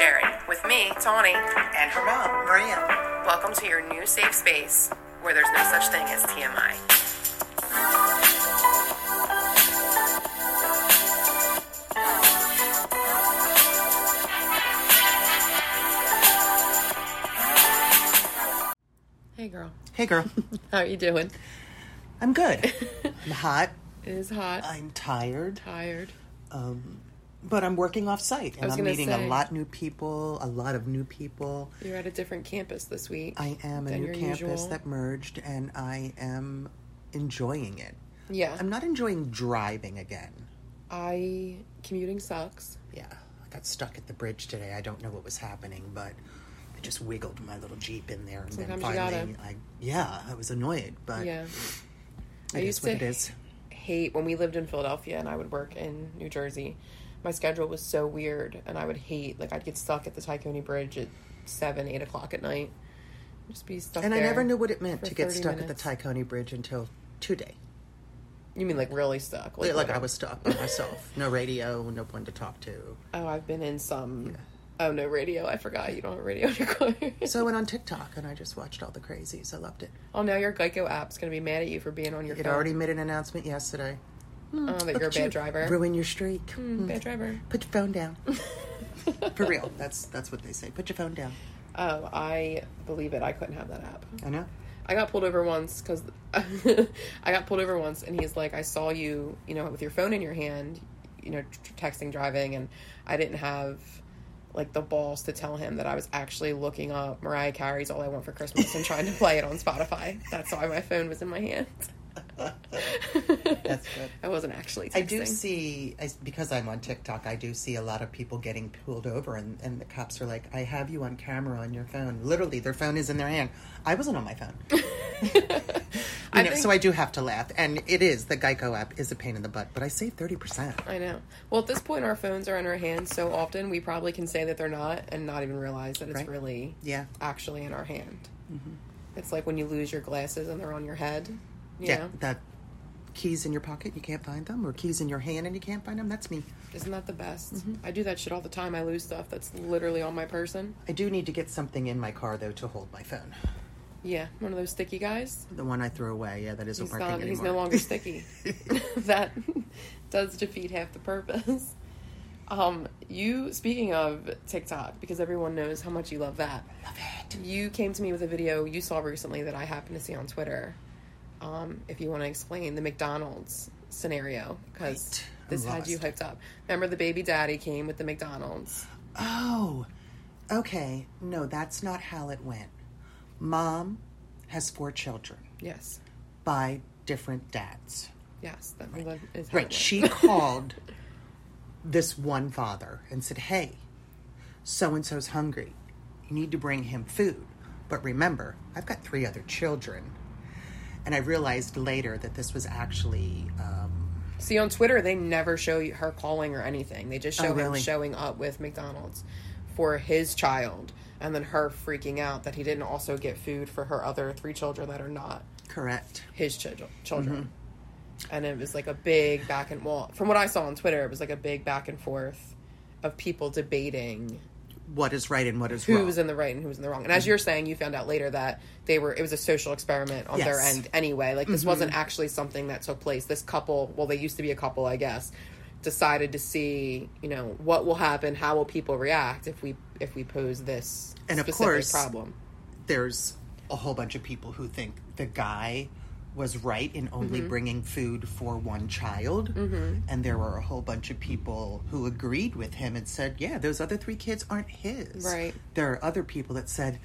are listening to Oversharing with me, Tawny. And her mom, Maria. Welcome to your new safe space where there's no such thing as TMI. Hey, girl. Hey, girl. How are you doing? I'm good. I'm hot. It is hot. I'm tired. tired. Um, but I'm working off site and I'm meeting say- a lot new people, a lot of new people. You're at a different campus this week. I am a new campus usual. that merged and I am enjoying it. Yeah. I'm not enjoying driving again. I commuting sucks. Yeah, I got stuck at the bridge today. I don't know what was happening, but I just wiggled my little Jeep in there and Sometimes then finally I yeah, I was annoyed, but Yeah. I used to it is. hate when we lived in Philadelphia and I would work in New Jersey. My schedule was so weird, and I would hate like I'd get stuck at the Tacony Bridge at seven, eight o'clock at night. Just be stuck. And I never knew what it meant to get stuck minutes. at the Tacony Bridge until today. You mean like really stuck? Like, like I was stuck by myself. No radio, no one to talk to. Oh, I've been in some. Oh no, radio! I forgot you don't have radio in your car. So I went on TikTok and I just watched all the crazies. I loved it. oh, now your Geico app's gonna be mad at you for being on your It phone. already made an announcement yesterday. Oh, that Look you're a bad you. driver. Ruin your streak. Mm, bad hmm. driver. Put your phone down. For real. That's that's what they say. Put your phone down. Oh, I believe it. I couldn't have that app. I know. I got pulled over once because I got pulled over once, and he's like, "I saw you, you know, with your phone in your hand, you know, tr- texting, driving, and I didn't have like the balls to tell him that I was actually looking up Mariah Carey's "All I Want for Christmas" and trying to play it on Spotify. That's why my phone was in my hand. That's good. I wasn't actually. Texting. I do see, I, because I'm on TikTok, I do see a lot of people getting pulled over, and, and the cops are like, I have you on camera on your phone. Literally, their phone is in their hand. I wasn't on my phone. I know, think- so I do have to laugh. And it is, the Geico app is a pain in the butt, but I save 30%. I know. Well, at this point, our phones are in our hands so often, we probably can say that they're not, and not even realize that it's Right. really Yeah. actually in our hand. Mm-hmm. It's like when you lose your glasses and they're on your head. You Yeah, that keys in your pocket, you can't find them, or keys in your hand and you can't find them. That's me. Isn't that the best? Mm-hmm. I do that shit all the time. I lose stuff that's literally on my person. I do need to get something in my car, though, to hold my phone. Yeah, one of those sticky guys. The one I threw away, yeah, that isn't He's working not. anymore. He's no longer sticky. that does defeat half the purpose. Um, you speaking of TikTok, because everyone knows how much you love that. Love it. You came to me with a video you saw recently that I happened to see on Twitter. Um, if you want to explain the McDonald's scenario, because Right. this had you hyped up. Remember, the baby daddy came with the McDonald's. Oh, okay. No, that's not how it went. Mom has four children Yes, by different dads. yes, that that is Right. She called this one father and said, Hey, so and so's hungry. You need to bring him food. But remember, I've got three other children. And I realized later that this was actually um, See on Twitter, they never show her calling or anything. They just show Oh, him showing up with McDonald's for his child, and then her freaking out that he didn't also get food for her other three children that are not correct. his children. Children, Mm-hmm. and it was like a big back and well, from what I saw on Twitter, it was like a big back and forth of people debating What is right and what is who wrong. was in the right and who was in the wrong. And as you're saying, you found out later that they were it was a social experiment on their Yes. Mm-hmm. end anyway. Like this wasn't actually something that took place. This couple, well, they used to be a couple, I guess, decided to see, you know, what will happen, how will people react if we if we pose this And of course- problem. there's a whole bunch of people who think the guy was right in only Mm-hmm. bringing food for one child. Mm-hmm. And there were a whole bunch of people who agreed with him and said, yeah, those other three kids aren't his. Right. There are other people that said,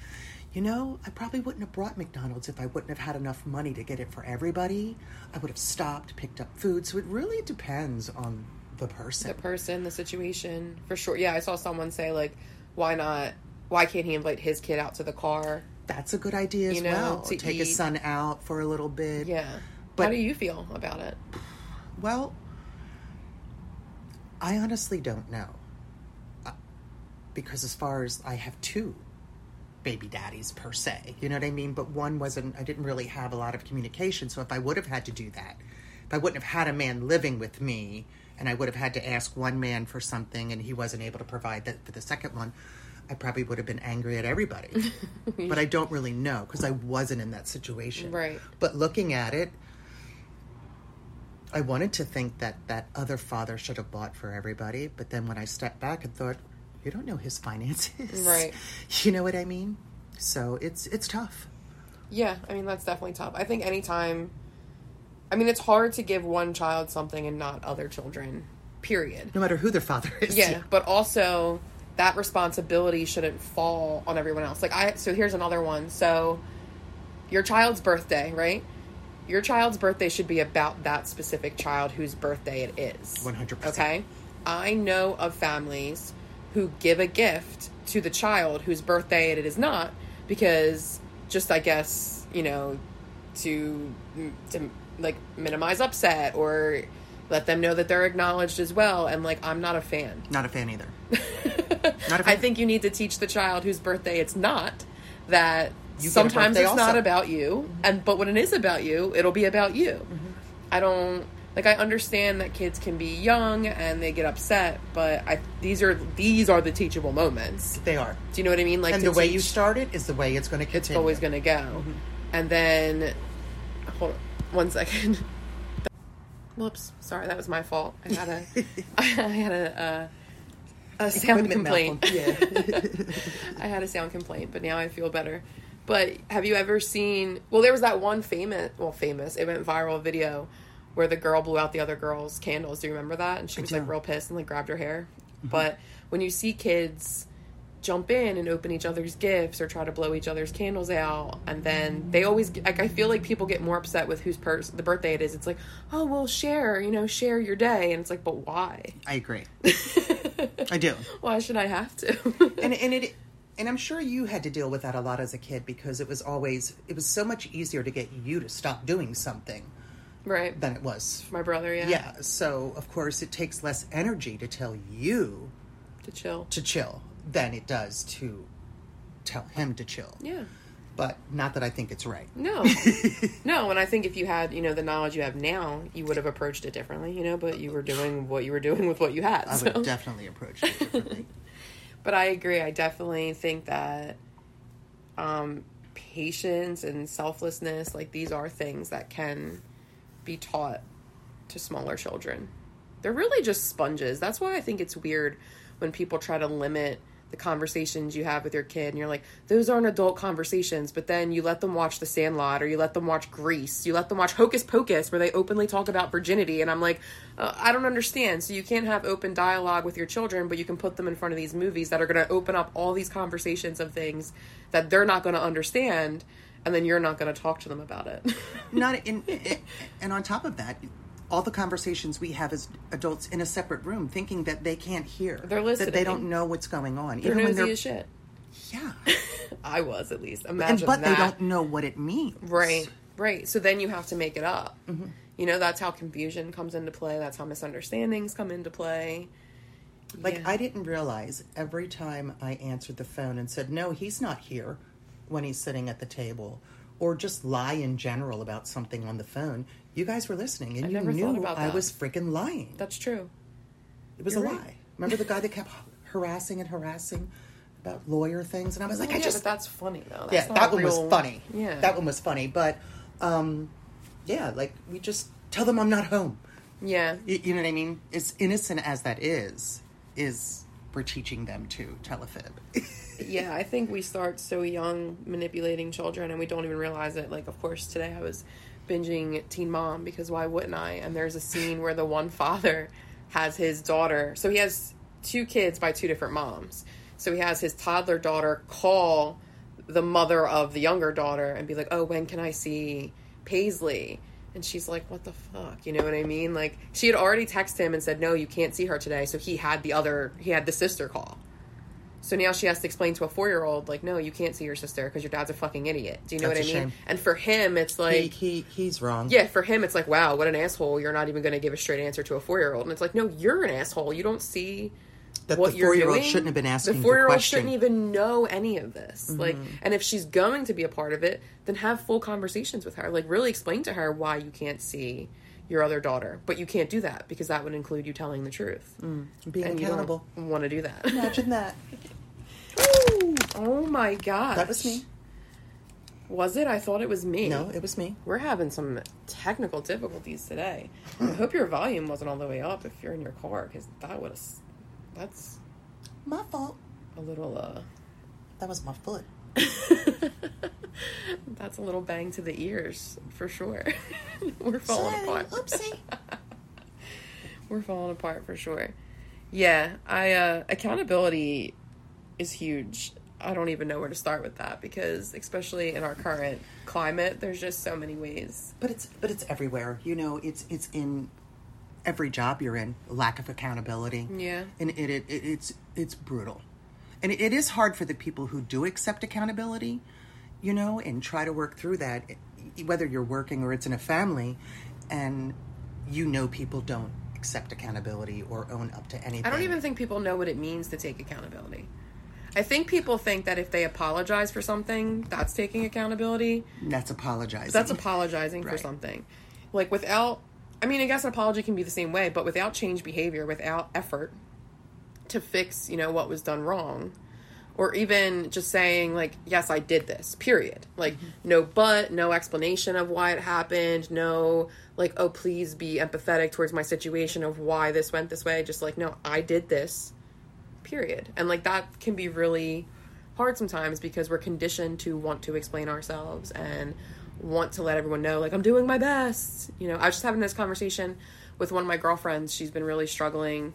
you know, I probably wouldn't have brought McDonald's if I wouldn't have had enough money to get it for everybody. I would have stopped, picked up food. So it really depends on the person. The person, the situation, for sure. Yeah, I saw someone say like, why not? Why can't he invite his kid out to the car? That's a good idea as You know, well. to Take eat. his son out for a little bit. Yeah. But- how do you feel about it? Well, I honestly don't know. Uh, Because as far as I have two baby daddies per se, you know what I mean? But one wasn't, I didn't really have a lot of communication. So if I would have had to do that, if I wouldn't have had a man living with me and I would have had to ask one man for something and he wasn't able to provide that for the second one, I probably would have been angry at everybody. but I don't really know because I wasn't in that situation. Right. But looking at it, I wanted to think that that other father should have bought for everybody, but then when I stepped back and thought, you don't know his finances. Right. You know what I mean? So it's it's tough. Yeah, I mean that's definitely tough. I think anytime I mean it's hard to give one child something and not other children. Period. No matter who their father is. Yeah, but also that responsibility shouldn't fall on everyone else. Like I so here's another one. So your child's birthday, right? Your child's birthday should be about that specific child whose birthday it is. 100%. Okay? I know of families who give a gift to the child whose birthday it is not because just I guess, you know, to to like minimize upset or let them know that they're acknowledged as well and like I'm not a fan. Not a fan either. I think you need to teach the child whose birthday it's not that You sometimes it's not about you, and but when it is about you, it'll be about you. Mm-hmm. I don't like. I understand that kids can be young and they get upset, but I these are these are the teachable moments. They are. Do you know what I mean? Like and the way you teach- start it is the way it's going to it's continue. always going to go. Mm-hmm. And then, hold on, one second. Whoops, sorry, that was my fault. I had a, I had a, a, a sound complaint. Yeah. I had a sound complaint, but now I feel better. But have you ever seen? Well, there was that one famous, well, famous. It went viral video where the girl blew out the other girl's candles. Do you remember that? And she was like real pissed and like grabbed her hair. Mm-hmm. But when you see kids jump in and open each other's gifts or try to blow each other's candles out and then they always like i feel like people get more upset with whose pers- the birthday it is it's like oh well share you know share your day and it's like but why I agree. I do. why should i have to and and it and I'm sure you had to deal with that a lot as a kid because it was always it was so much easier to get you to stop doing something right than it was. my brother yeah Yeah, so of course it takes less energy to tell you to chill to chill than it does to tell him to chill. yeah But not that I think it's right. No, no, and I think if you had, you know, the knowledge you have now, you would have approached it differently, you know. But you were doing what you were doing with what you had. I would so. have definitely approach it differently. But I agree. I definitely think that um, patience and selflessness, like these, are things that can be taught to smaller children. They're really just sponges. That's why I think it's weird when people try to limit the conversations you have with your kid and you're like those aren't adult conversations but then you let them watch the sandlot or you let them watch grease you let them watch hocus pocus where they openly talk about virginity and i'm like uh, i don't understand. So you can't have open dialogue with your children but you can put them in front of these movies that are going to open up all these conversations of things that they're not going to understand and then you're not going to talk to them about it. Not in, and on top of that all the conversations we have as adults in a separate room thinking that they can't hear They're listening, that they don't know what's going on they're even when nosy they're as shit yeah i was at least and imagine but that they don't know what it means Right, right. So then you have to make it up. Mm-hmm. You know, that's how confusion comes into play. That's how misunderstandings come into play. like Yeah. i didn't realize every time i answered the phone and said no he's not here when he's sitting at the table or just lie in general about something on the phone you guys were listening and I you never knew about i was freaking lying That's true. it was You're a right. lie remember the guy that kept harassing and harassing about lawyer things and i was like Well, i just but that's funny though. That's yeah, that one was funny. Yeah, that one was funny. But um, yeah, like we just tell them I'm not home. Yeah, You, you know what I mean? As innocent as that is, is we're teaching them to tell a fib. yeah. I think we start so young manipulating children, and we don't even realize it. Like, of course, today I was binging Teen Mom because why wouldn't I? And there's a scene where the one father has his daughter. So he has two kids by two different moms. So he has his toddler daughter call the mother of the younger daughter and be like, "Oh, when can I see Paisley?" And she's like, "What the fuck?" You know what I mean? Like she had already texted him and said, "No, you can't see her today." So he had the other, he had the sister call. So now she has to explain to a four year old, like, "No, you can't see your sister because your dad's a fucking idiot." Do you know That's what I mean? shame. And for him, it's like, he, he he's wrong. yeah, for him, it's like, wow, what an asshole. You're not even going to give a straight answer to a four year old. And it's like, no, you're an asshole. You don't see that what the four year old shouldn't have been asking The the four year old shouldn't even know any of this. Mm-hmm. Like, and if she's going to be a part of it, then have full conversations with her. Like, really explain to her why you can't see your other daughter, but you can't do that because that would include you telling the truth. Being and accountable. you don't want to do that. Imagine that. oh my god. That was me. Was it? I thought it was me. No, it was me. We're having some technical difficulties today. I hope your volume wasn't all the way up if you're in your car because that would have. That's My fault. a little. uh That was my foot. That's a little bang to the ears for sure. We're falling Sorry, apart. oopsie. We're falling apart for sure. Yeah, I uh accountability is huge. I don't even know where to start with that because especially in our current climate, there's just so many ways. But it's but it's everywhere. You know, it's it's in every job you're in. Lack of accountability. Yeah. and it, it, it it's it's brutal, and it, it is hard for the people who do accept accountability. You know, and try to work through that, whether you're working or it's in a family, and you know people don't accept accountability or own up to anything. I don't even think people know what it means to take accountability. I think people think that if they apologize for something, that's taking accountability. That's apologizing. That's apologizing for something. Like without I mean, I guess an apology can be the same way, but without change behavior, without effort to fix, you know, what was done wrong, or even just saying like, "Yes, I did this." Period. Like mm-hmm. no but, no explanation of why it happened, no like, "Oh, please be empathetic towards my situation of why this went this way." Just like, "No, I did this." Period. And like that can be really hard sometimes because we're conditioned to want to explain ourselves and want to let everyone know like I'm doing my best. You know, I was just having this conversation with one of my girlfriends. She's been really struggling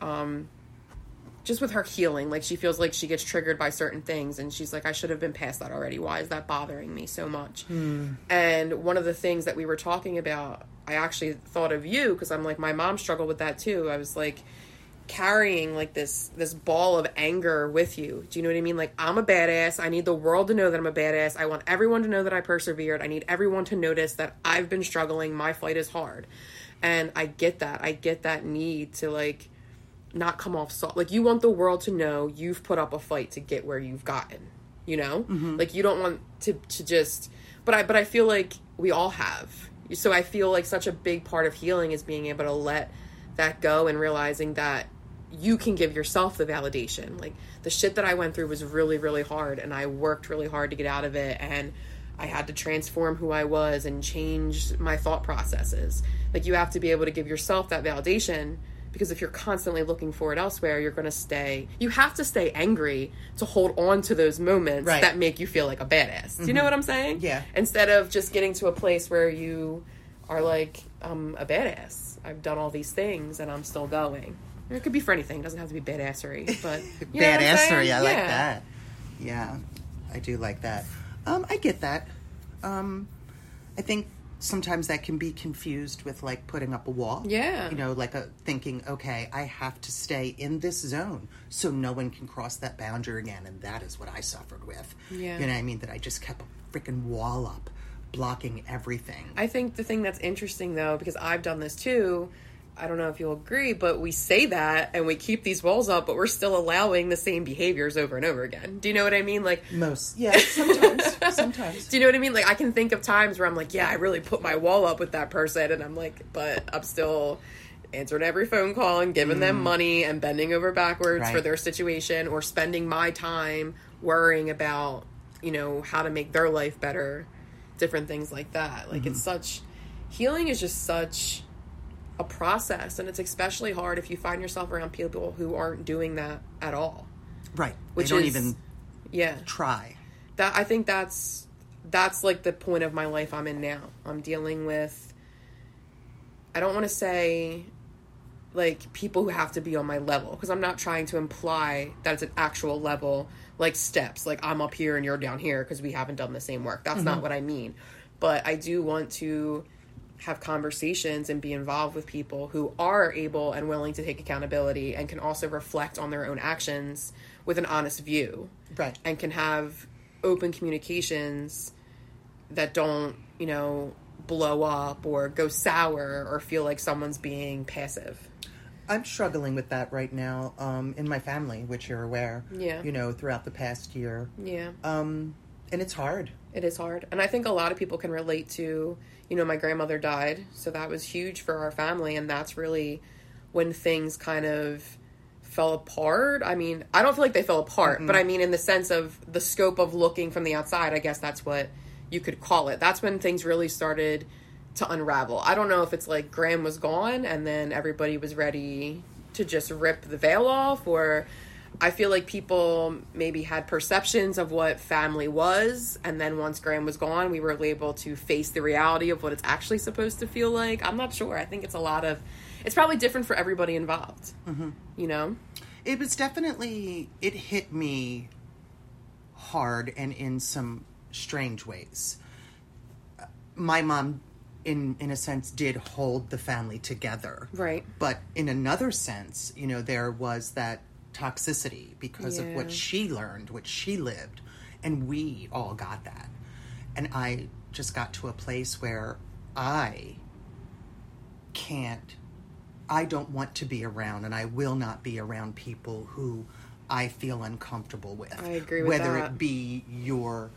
um just with her healing. Like she feels like she gets triggered by certain things and she's like I should have been past that already. Why is that bothering me so much? And one of the things that we were talking about, I actually thought of you because I'm like my mom struggled with that too. I was like carrying like this this ball of anger with you. Do you know what I mean? Like I'm a badass. I need the world to know that I'm a badass. I want everyone to know that I persevered. I need everyone to notice that I've been struggling. My fight is hard. And I get that. I get that need to like not come off soft. Like you want the world to know you've put up a fight to get where you've gotten. You know? Mm-hmm. Like you don't want to to just but I but I feel like we all have. So I feel like such a big part of healing is being able to let that go and realizing that you can give yourself the validation. Like the shit that I went through was really, really hard and I worked really hard to get out of it and I had to transform who I was and change my thought processes. Like you have to be able to give yourself that validation because if you're constantly looking for it elsewhere, you're going to stay. You have to stay angry to hold on to those moments Right. that make you feel like a badass. Do you know mm-hmm. what I'm saying? Yeah. Instead of just getting to a place where you are like, I'm a badass. I've done all these things and I'm still going. It could be for anything. It doesn't have to be badassery, but you know what I'm badassery. I like Yeah. that. Yeah, I do like that. Um, I get that. Um, I think sometimes that can be confused with like putting up a wall. Yeah. You know, like a thinking, okay, I have to stay in this zone so no one can cross that boundary again, and that is what I suffered with. Yeah. You know what I mean? That I just kept a freaking wall up, blocking everything. I think the thing that's interesting though, because I've done this too, I don't know if you'll agree, but we say that and we keep these walls up, but we're still allowing the same behaviors over and over again. Do you know what I mean? Like, Most, yeah, sometimes, sometimes. do you know what I mean? Like, I can think of times where I'm like, yeah, I really put my wall up with that person, and I'm like, but I'm still answering every phone call and giving them mm. money and bending over backwards for their situation or spending my time worrying about, you know, how to make their life better, different things like that. Like, it's mm-hmm. such, healing is just such a process, and it's especially hard if you find yourself around people who aren't doing that at all. Right. Which they don't is- even Yeah try. that I think that's that's like the point of my life I'm in now. I'm dealing with I don't want to say like people who have to be on my level because I'm not trying to imply that it's an actual level like steps like I'm up here and you're down here because we haven't done the same work. That's not mm-hmm. what I mean. But I do want to have conversations and be involved with people who are able and willing to take accountability and can also reflect on their own actions with an honest view Right. and can have open communications that don't, you know, blow up or go sour or feel like someone's being passive. I'm struggling with that right now um, in my family, which you're aware. Yeah. You know, throughout the past year. Yeah. Um, and it's hard. It is hard. And I think a lot of people can relate to, you know, my grandmother died, so that was huge for our family and that's really when things kind of fell apart. I mean, I don't feel like they fell apart, but mm-hmm. I mean in the sense of the scope of looking from the outside, I guess that's what you could call it. That's when things really started to unravel. I don't know if it's like Gram was gone and then everybody was ready to just rip the veil off or I feel like people maybe had perceptions of what family was, and then once Gram was gone, we were able to face the reality of what it's actually supposed to feel like. I'm not sure. I think it's a lot of, it's probably different for everybody involved. Mm-hmm. You know? It was definitely, it hit me hard and in some strange ways. My mom, in, in a sense, did hold the family together. Right. But in another sense, you know, there was that toxicity because of what she learned, what she lived, and we all got that. And I just got to a place where I can't, I don't want to be around, and I will not be around people who I feel uncomfortable with. I agree with Whether that. it be your,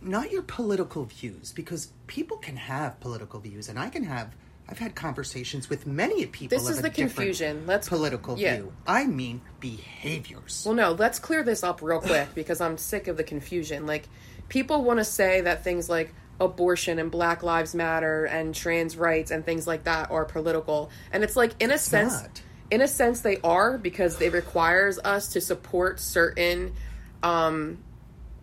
not your political views, because people can have political views, and I can have. I've had conversations with many people. This of is a the confusion. Let's- political yeah. view. I mean behaviors. Well, no, let's clear this up real quick because I'm sick of the confusion. Like, people want to say that things like abortion and Black Lives Matter and trans rights and things like that are political. And it's like, in a sense, not. in a sense, they are because it requires us to support certain um,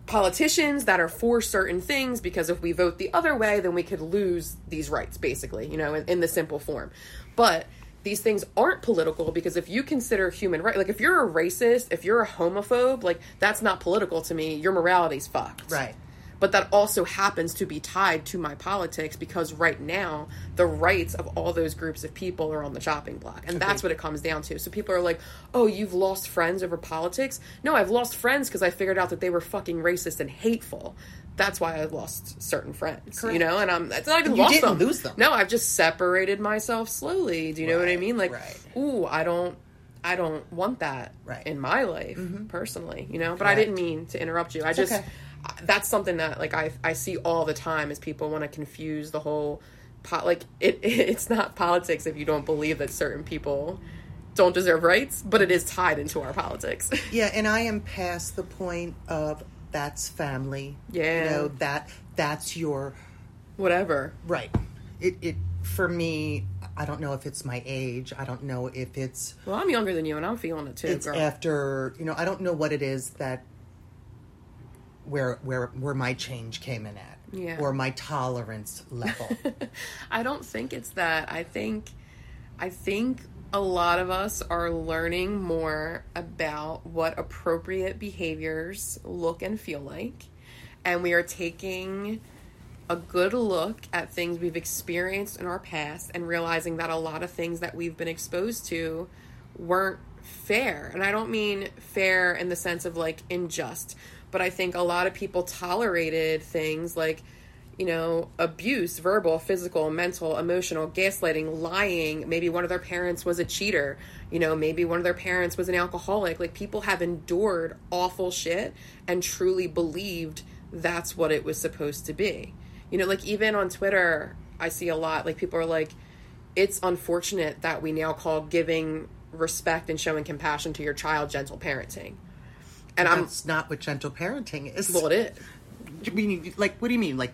politicians that are for certain things because if we vote the other way then we could lose these rights basically you know in, in the simple form. But these things aren't political because if you consider human right like if you're a racist if you're a homophobe like that's not political to me. Your morality's fucked. Right. But that also happens to be tied to my politics because right now the rights of all those groups of people are on the chopping block and that's what it comes down to so people are like oh you've lost friends over politics no i've lost friends because i figured out that they were fucking racist and hateful that's why i lost certain friends you know and i'm it's not even you lost didn't them lose them. no i've just separated myself slowly do you know what i mean like right. ooh i don't I don't want that Right. in my life mm-hmm. personally, you know. But I didn't mean to interrupt you. I just okay. That's something that like I I see all the time is people want to confuse the whole pot like it it's not politics if you don't believe that certain people don't deserve rights, but it is tied into our politics. Yeah, and I am past the point of that's family. Yeah. You know, that that's your Whatever. right. It it for me, I don't know if it's my age. I don't know if it's Well, I'm younger than you, and I'm feeling it too, it's girl. after, you know, I don't know what it is that where where where my change came in at. Yeah. Or my tolerance level. I don't think it's that. I think I think a lot of us are learning more about what appropriate behaviors look and feel like. And we are taking a good look at things we've experienced in our past and realizing that a lot of things that we've been exposed to weren't fair. And I don't mean fair in the sense of like unjust, but I think a lot of people tolerated things like you know, abuse, verbal, physical, mental, emotional, gaslighting, lying. Maybe one of their parents was a cheater. You know, maybe one of their parents was an alcoholic. Like people have endured awful shit and truly believed that's what it was supposed to be. You know, like even on Twitter, I see a lot like people are like it's unfortunate that we now call giving respect and showing compassion to your child gentle parenting. And I'm That's not what gentle parenting is. well it is. Mean like what do you mean? Like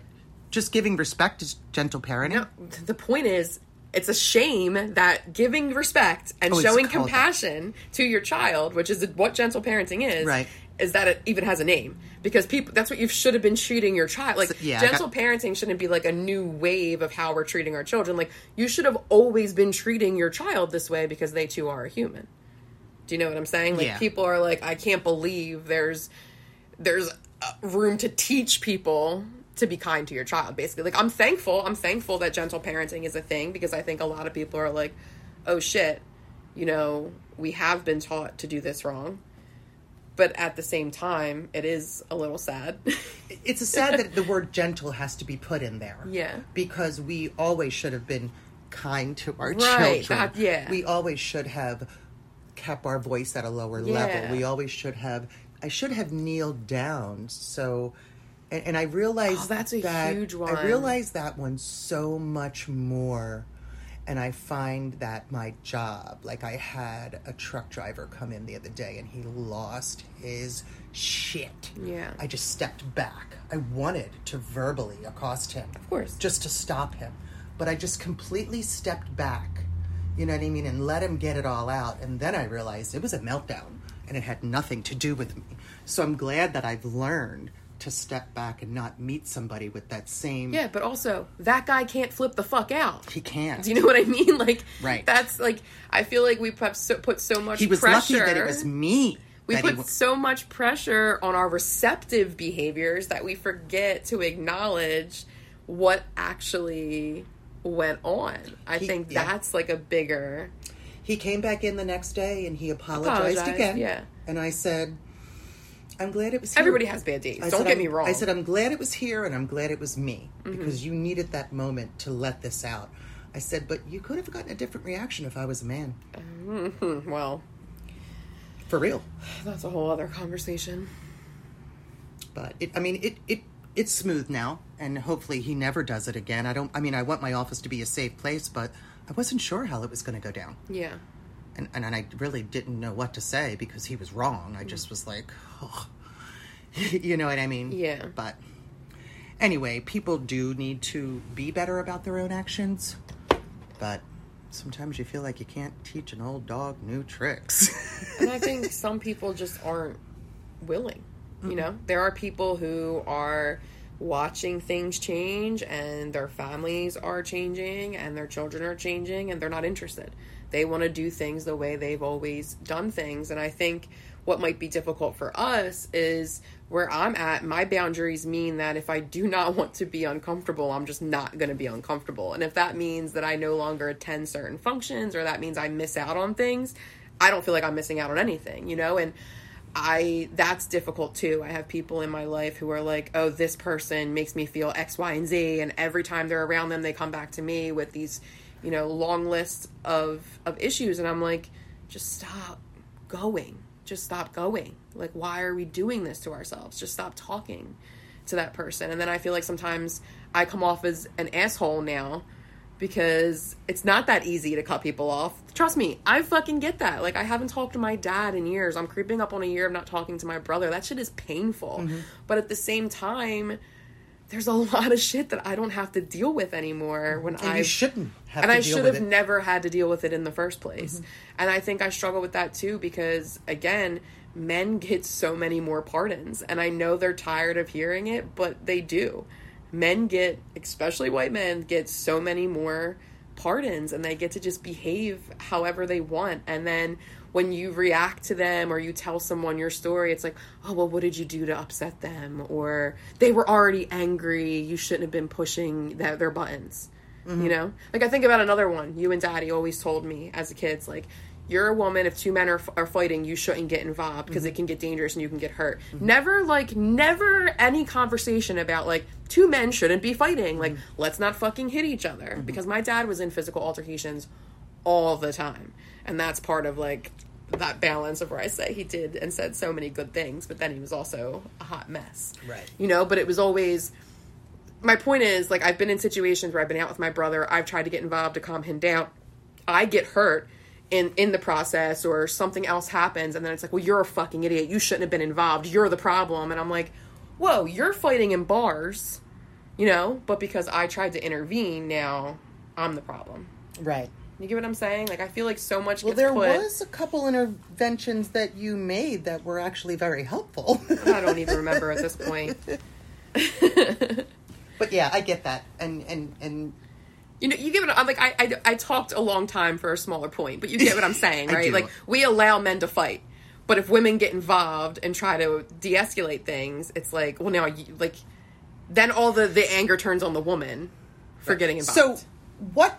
just giving respect is gentle parenting? No, the point is, it's a shame that giving respect and Oh, showing called that. compassion to your child, which is what gentle parenting is, Right. is that it even has a name because people that's what you should have been treating your child like So- yeah, gentle got- parenting shouldn't be like a new wave of how we're treating our children like you should have always been treating your child this way because they too are a human do you know what i'm saying like Yeah. people are like i can't believe there's there's uh, room to teach people to be kind to your child basically like i'm thankful i'm thankful that gentle parenting is a thing because i think a lot of people are like oh shit you know we have been taught to do this wrong but at the same time it is a little sad It's a sad that the word gentle has to be put in there. Yeah. Because we always should have been kind to our Right, children. that- yeah. We always should have kept our voice at a lower Yeah. level. We always should have I should have kneeled down so and, and I realized Oh, that's a that, huge I realized that one so much more, and I find that my job, like I had a truck driver come in the other day, and he lost his shit. Yeah. I just stepped back. I wanted to verbally accost him, Of course. just to stop him, but I just completely stepped back. You know what I mean, and let him get it all out, and then I realized it was a meltdown, and it had nothing to do with me. So I'm glad that I've learned to step back and not meet somebody with that same. Yeah, but also that guy can't flip the fuck out. He can't. Do you know what I mean? Like, Right. That's like I feel like we put so, put so much. he was pressure. lucky that it was me. We put wa- so much pressure on our receptive behaviors that we forget to acknowledge what actually went on. I He- think yeah. that's like a bigger. He came back in the next day and he apologized, Apologized, again. yeah. And I said, I'm glad it was here. Everybody has bad days. I Don't said, get me wrong. I said, I'm glad it was here and I'm glad it was me Mm-hmm. because you needed that moment to let this out. I said, but you could have gotten a different reaction if I was a man. Hmm, well, For real. that's a whole other conversation. But it, I mean, it, it, it's smooth now and hopefully he never does it again. I don't, I mean, I want my office to be a safe place, but I wasn't sure how it was going to go down. Yeah. and, and I really didn't know what to say because he was wrong. I just was like, oh. you know what I mean? Yeah. But anyway, people do need to be better about their own actions, but sometimes you feel like you can't teach an old dog new tricks. and I think some people just aren't willing. You know, mm-hmm. there are people who are watching things change and their families are changing and their children are changing and they're not interested. They want to do things the way they've always done things. And I think what might be difficult for us is where I'm at, my boundaries mean that if I do not want to be uncomfortable, I'm just not going to be uncomfortable. And if that means that I no longer attend certain functions or that means I miss out on things, I don't feel like I'm missing out on anything, you know? And I that's difficult too. I have people in my life who are like, "Oh, this person makes me feel X, Y, and Z," and every time they're around them, they come back to me with these, you know, long lists of of issues, and I'm like, "Just stop going. Just stop going. Like, why are we doing this to ourselves? Just stop talking to that person." And then I feel like sometimes I come off as an asshole now because it's not that easy to cut people off. Trust me, I fucking get that. Like I haven't talked to my dad in years. I'm creeping up on a year of not talking to my brother. That shit is painful. Mm-hmm. But at the same time, there's a lot of shit that I don't have to deal with anymore when and I you shouldn't have and to I should have never had to deal with it in the first place. Mm-hmm. And I think I struggle with that too because again, men get so many more pardons and I know they're tired of hearing it, but they do. Men get, especially white men, get so many more pardons and they get to just behave however they want. And then when you react to them or you tell someone your story it's like oh well what did you do to upset them? Or they were already angry. You shouldn't have been pushing their, their buttons. Mm-hmm. You know? Like i think about another one. You and daddy always told me as a kid like you're a woman if two men are, are fighting you shouldn't get involved because it mm-hmm. can get dangerous and you can get hurt. Mm-hmm. Never like never any conversation about like two men shouldn't be fighting. Like mm-hmm. let's not fucking hit each other because my dad was in physical altercations all the time. And that's part of like that balance of where i say he did and said so many good things but then he was also a hot mess. Right. you know but it was always my point is like I've been in situations where I've been out with my brother. I've tried to get involved to calm him down. I get hurt in in the process or something else happens and then it's like, "Well, you're a fucking idiot. You shouldn't have been involved. You're the problem." And I'm like, "Whoa, you're fighting in bars." You know, but because I tried to intervene, now I'm the problem. Right. You get what I'm saying? Like I feel like so much Well, there put was a couple interventions that you made that were actually very helpful. I don't even remember at this point. but yeah, I get that, and and and You know, you give it. I'm like, I, I, I talked a long time for a smaller point, but you get what I'm saying, right? Like, we allow men to fight, but if women get involved and try to de-escalate things, it's like, well, now, you, like, then all the the anger turns on the woman for getting involved. So, what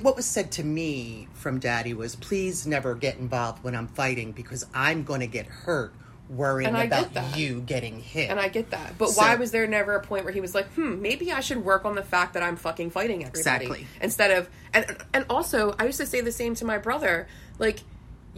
what was said to me from Daddy was, "Please never get involved when I'm fighting because I'm going to get hurt worrying And get about you getting hit." and I get that, but So- why was there never a point where he was like, "Hmm, maybe I should work on the fact that I'm fucking fighting everybody Exactly. instead of." And and also, I used to say the same to my brother, like.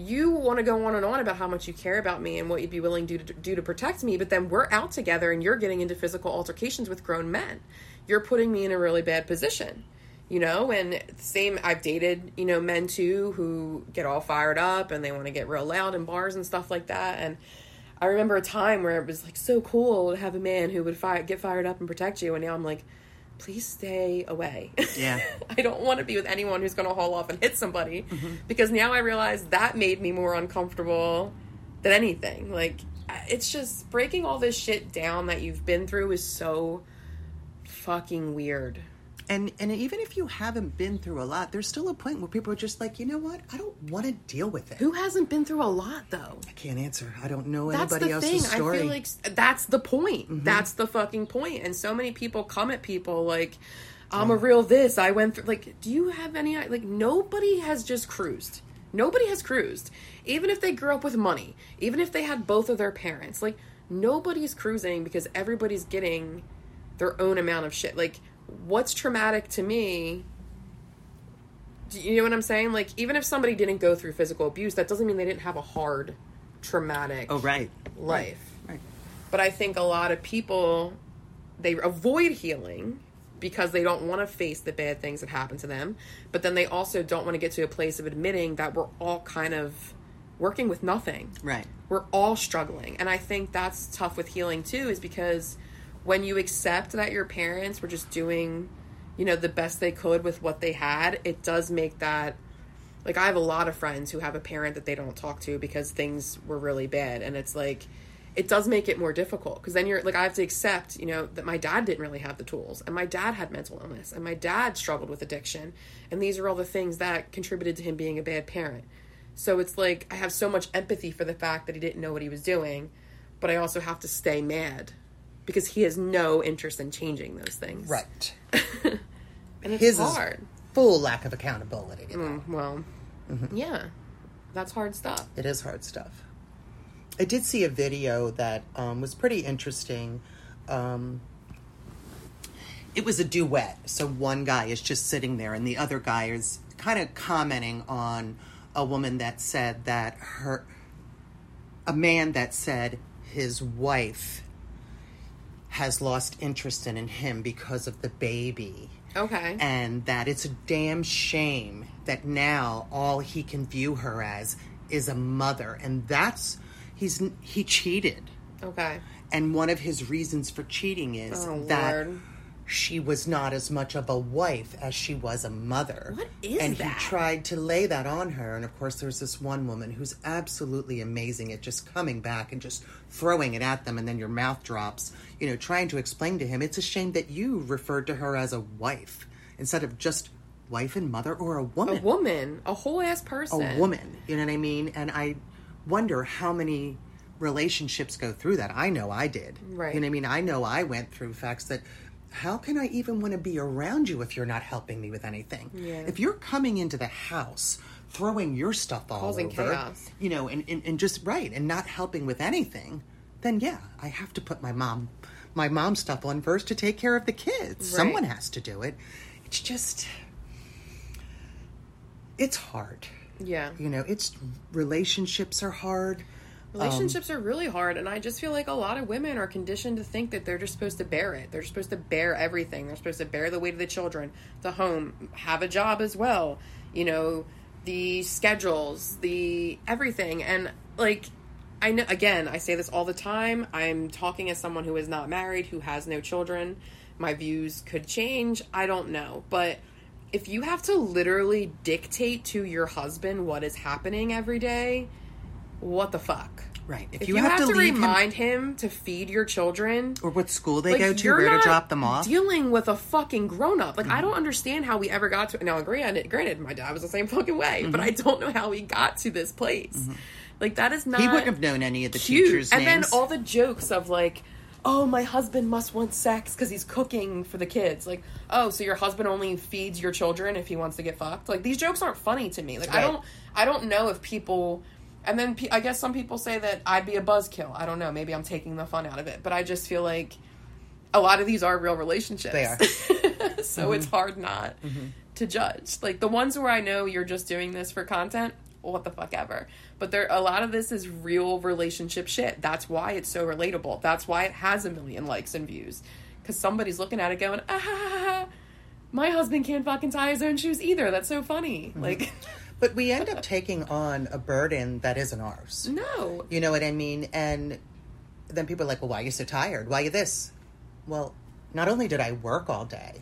you want to go on and on about how much you care about me and what you'd be willing to do, to do to protect me, but then we're out together and you're getting into physical altercations with grown men. You're putting me in a really bad position, you know. And same, I've dated you know men too who get all fired up and they want to get real loud in bars and stuff like that. And I remember a time where it was like so cool to have a man who would fire, get fired up and protect you, and now I'm like please stay away. Yeah. I don't want to be with anyone who's going to haul off and hit somebody mm-hmm. because now I realize that made me more uncomfortable than anything. Like, it's just breaking all this shit down that you've been through is so fucking weird. And and even if you haven't been through a lot, there's still a point where people are just like, you know what? I don't want to deal with it. Who hasn't been through a lot though? I can't answer. I don't know That's anybody the else's thing. story. I feel like that's the point. Mm-hmm. That's the fucking point. And so many people come at people like, "I'm a oh. real this." I went through. Like, do you have any? Like, nobody has just cruised. Nobody has cruised. Even if they grew up with money, even if they had both of their parents, like nobody's cruising because everybody's getting their own amount of shit. Like, what's traumatic to me? Do you know what I'm saying? Like, even if somebody didn't go through physical abuse, that doesn't mean they didn't have a hard, traumatic oh right. life. Right. But I think a lot of people they avoid healing because they don't want to face the bad things that happen to them, but then they also don't want to get to a place of admitting that we're all kind of working with nothing. Right. We're all struggling. And I think that's tough with healing too is because when you accept that your parents were just doing, you know, the best they could with what they had, it does make that like I have a lot of friends who have a parent that they don't talk to because things were really bad and it's like it does make it more difficult because then you're like I have to accept, you know, that my dad didn't really have the tools and my dad had mental illness and my dad struggled with addiction and these are all the things that contributed to him being a bad parent. So it's like I have so much empathy for the fact that he didn't know what he was doing, but I also have to stay mad because he has no interest in changing those things. Right. And it's His hard. full lack of accountability. Mm, well, yeah. That's hard stuff. It is hard stuff. I did see a video that um, was pretty interesting. Um, it was a duet. So one guy is just sitting there, and the other guy is kind of commenting on a woman that said that her, a man that said his wife has lost interest in, in him because of the baby Okay. and that it's a damn shame that now all he can view her as is a mother and that's he's he cheated okay. and one of his reasons for cheating is Oh, that Lord. She was not as much of a wife as she was a mother What is and that? And he tried to lay that on her and of course there's this one woman who's absolutely amazing at just coming back and just throwing it at them and then your mouth drops you know trying to explain to him it's a shame that you referred to her as a wife instead of just wife and mother or a woman A woman, a whole ass person. a woman. You know what I mean? And I wonder how many relationships go through that. I know I did. Right. You know what I mean? I know I went through facts that how can I even want to be around you if you're not helping me with anything? Yeah. If you're coming into the house throwing your stuff all Causing over, chaos. you know, and, and, and just right and not helping with anything, then yeah, I have to put my mom my mom stuff on first to take care of the kids. Right. Someone has to do it. It's just it's hard. Yeah. You know, it's relationships are hard. Relationships are really hard, and I just feel like a lot of women are conditioned to think that they're just supposed to bear it. They're supposed to bear everything. They're supposed to bear the weight of the children, the home, have a job as well. You know, the schedules, the everything, and like. I know again, I say this all the time. I'm talking as someone who is not married, who has no children. My views could change. I don't know. But if you have to literally dictate to your husband what is happening every day, what the fuck? Right. If, you, have, to, leave remind him, to feed your children, or what school they like, go to, where to drop them off. Dealing with a fucking grown up. Like I mm-hmm. don't understand how we ever got to. It. Now, granted, granted, my dad was the same fucking way, but mm-hmm. I don't know how we got to this place. Mm-hmm. Like that is not. he wouldn't have known any of the cute. teachers' and names. then all the jokes of like, oh, my husband must want sex because he's cooking for the kids. Like, oh, so your husband only feeds your children if he wants to get fucked. Like these jokes aren't funny to me. Like I don't, I don't know if people. And then pe- I guess some people say that I'd be a buzzkill. I don't know. Maybe I'm taking the fun out of it, but I just feel like a lot of these are real relationships. They are. so mm-hmm. it's hard not mm-hmm. to judge. Like the ones where I know you're just doing this for content, what the fuck ever. But there, a lot of this is real relationship shit. That's why it's so relatable. That's why it has a million likes and views. Because somebody's looking at it going, ah, ha, ha, ha, my husband can't fucking tie his own shoes either. That's so funny. Mm-hmm. Like, But we end up taking on a burden that isn't ours. no. You know what I mean? And then people are like, well, why are you so tired? Why are you this? Well, not only did I work all day,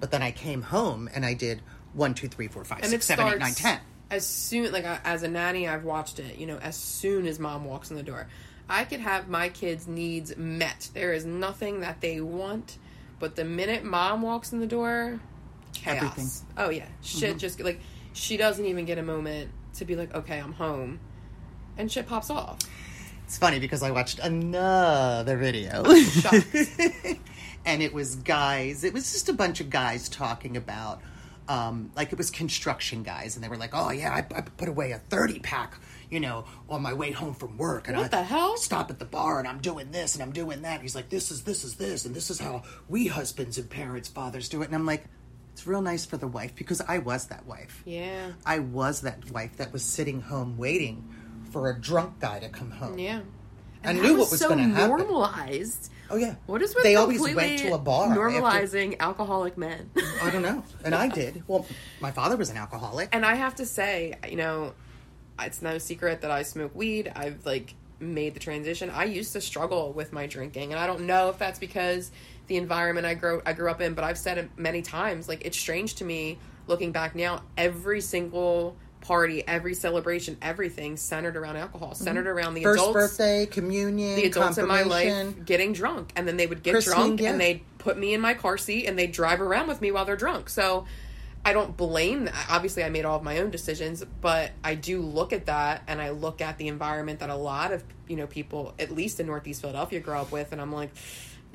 but then I came home and I did one, two, three, four, five, Mm-hmm. and six, seven, eight, nine, ten. as soon like as a nanny i've watched it you know as soon as mom walks in the door i could have my kids needs met there is nothing that they want but the minute mom walks in the door chaos Everything. Mm-hmm. oh yeah shit just like she doesn't even get a moment to be like okay i'm home and shit pops off It's funny because I watched another video. and it was guys, it was just a bunch of guys talking about, um, like it was construction guys. And they were like, oh, yeah, I, I put away a 30 pack, you know, on my way home from work. And What I the hell? stop at the bar and I'm doing this and I'm doing that. He's like, this is, this is this. And this is how we husbands and parents, fathers do it. And I'm like, it's real nice for the wife because I was that wife. yeah I was that wife that was sitting home waiting for a drunk guy to come home. yeah I And knew that what was so gonna happen. normalized Oh yeah. what is with they always went to a bar after- normalizing alcoholic men I don't know, and I did. Well, my father was an alcoholic. And I have to say, you know, it's no secret that I smoke weed. I've like made the transition. I used to struggle with my drinking, and I don't know if that's because the environment I grew I grew up in, but I've said it many times. Like it's strange to me looking back now. Every single party, every celebration, everything centered around alcohol, centered around the Mm-hmm. First adults birthday, communion, the adults in my life getting drunk and then they would get Christine, drunk yeah. and they'd put me in my car seat and they'd drive around with me while they're drunk so i don't blame that obviously i made all of my own decisions but i do look at that and i look at the environment that a lot of you know people at least in northeast philadelphia grow up with and i'm like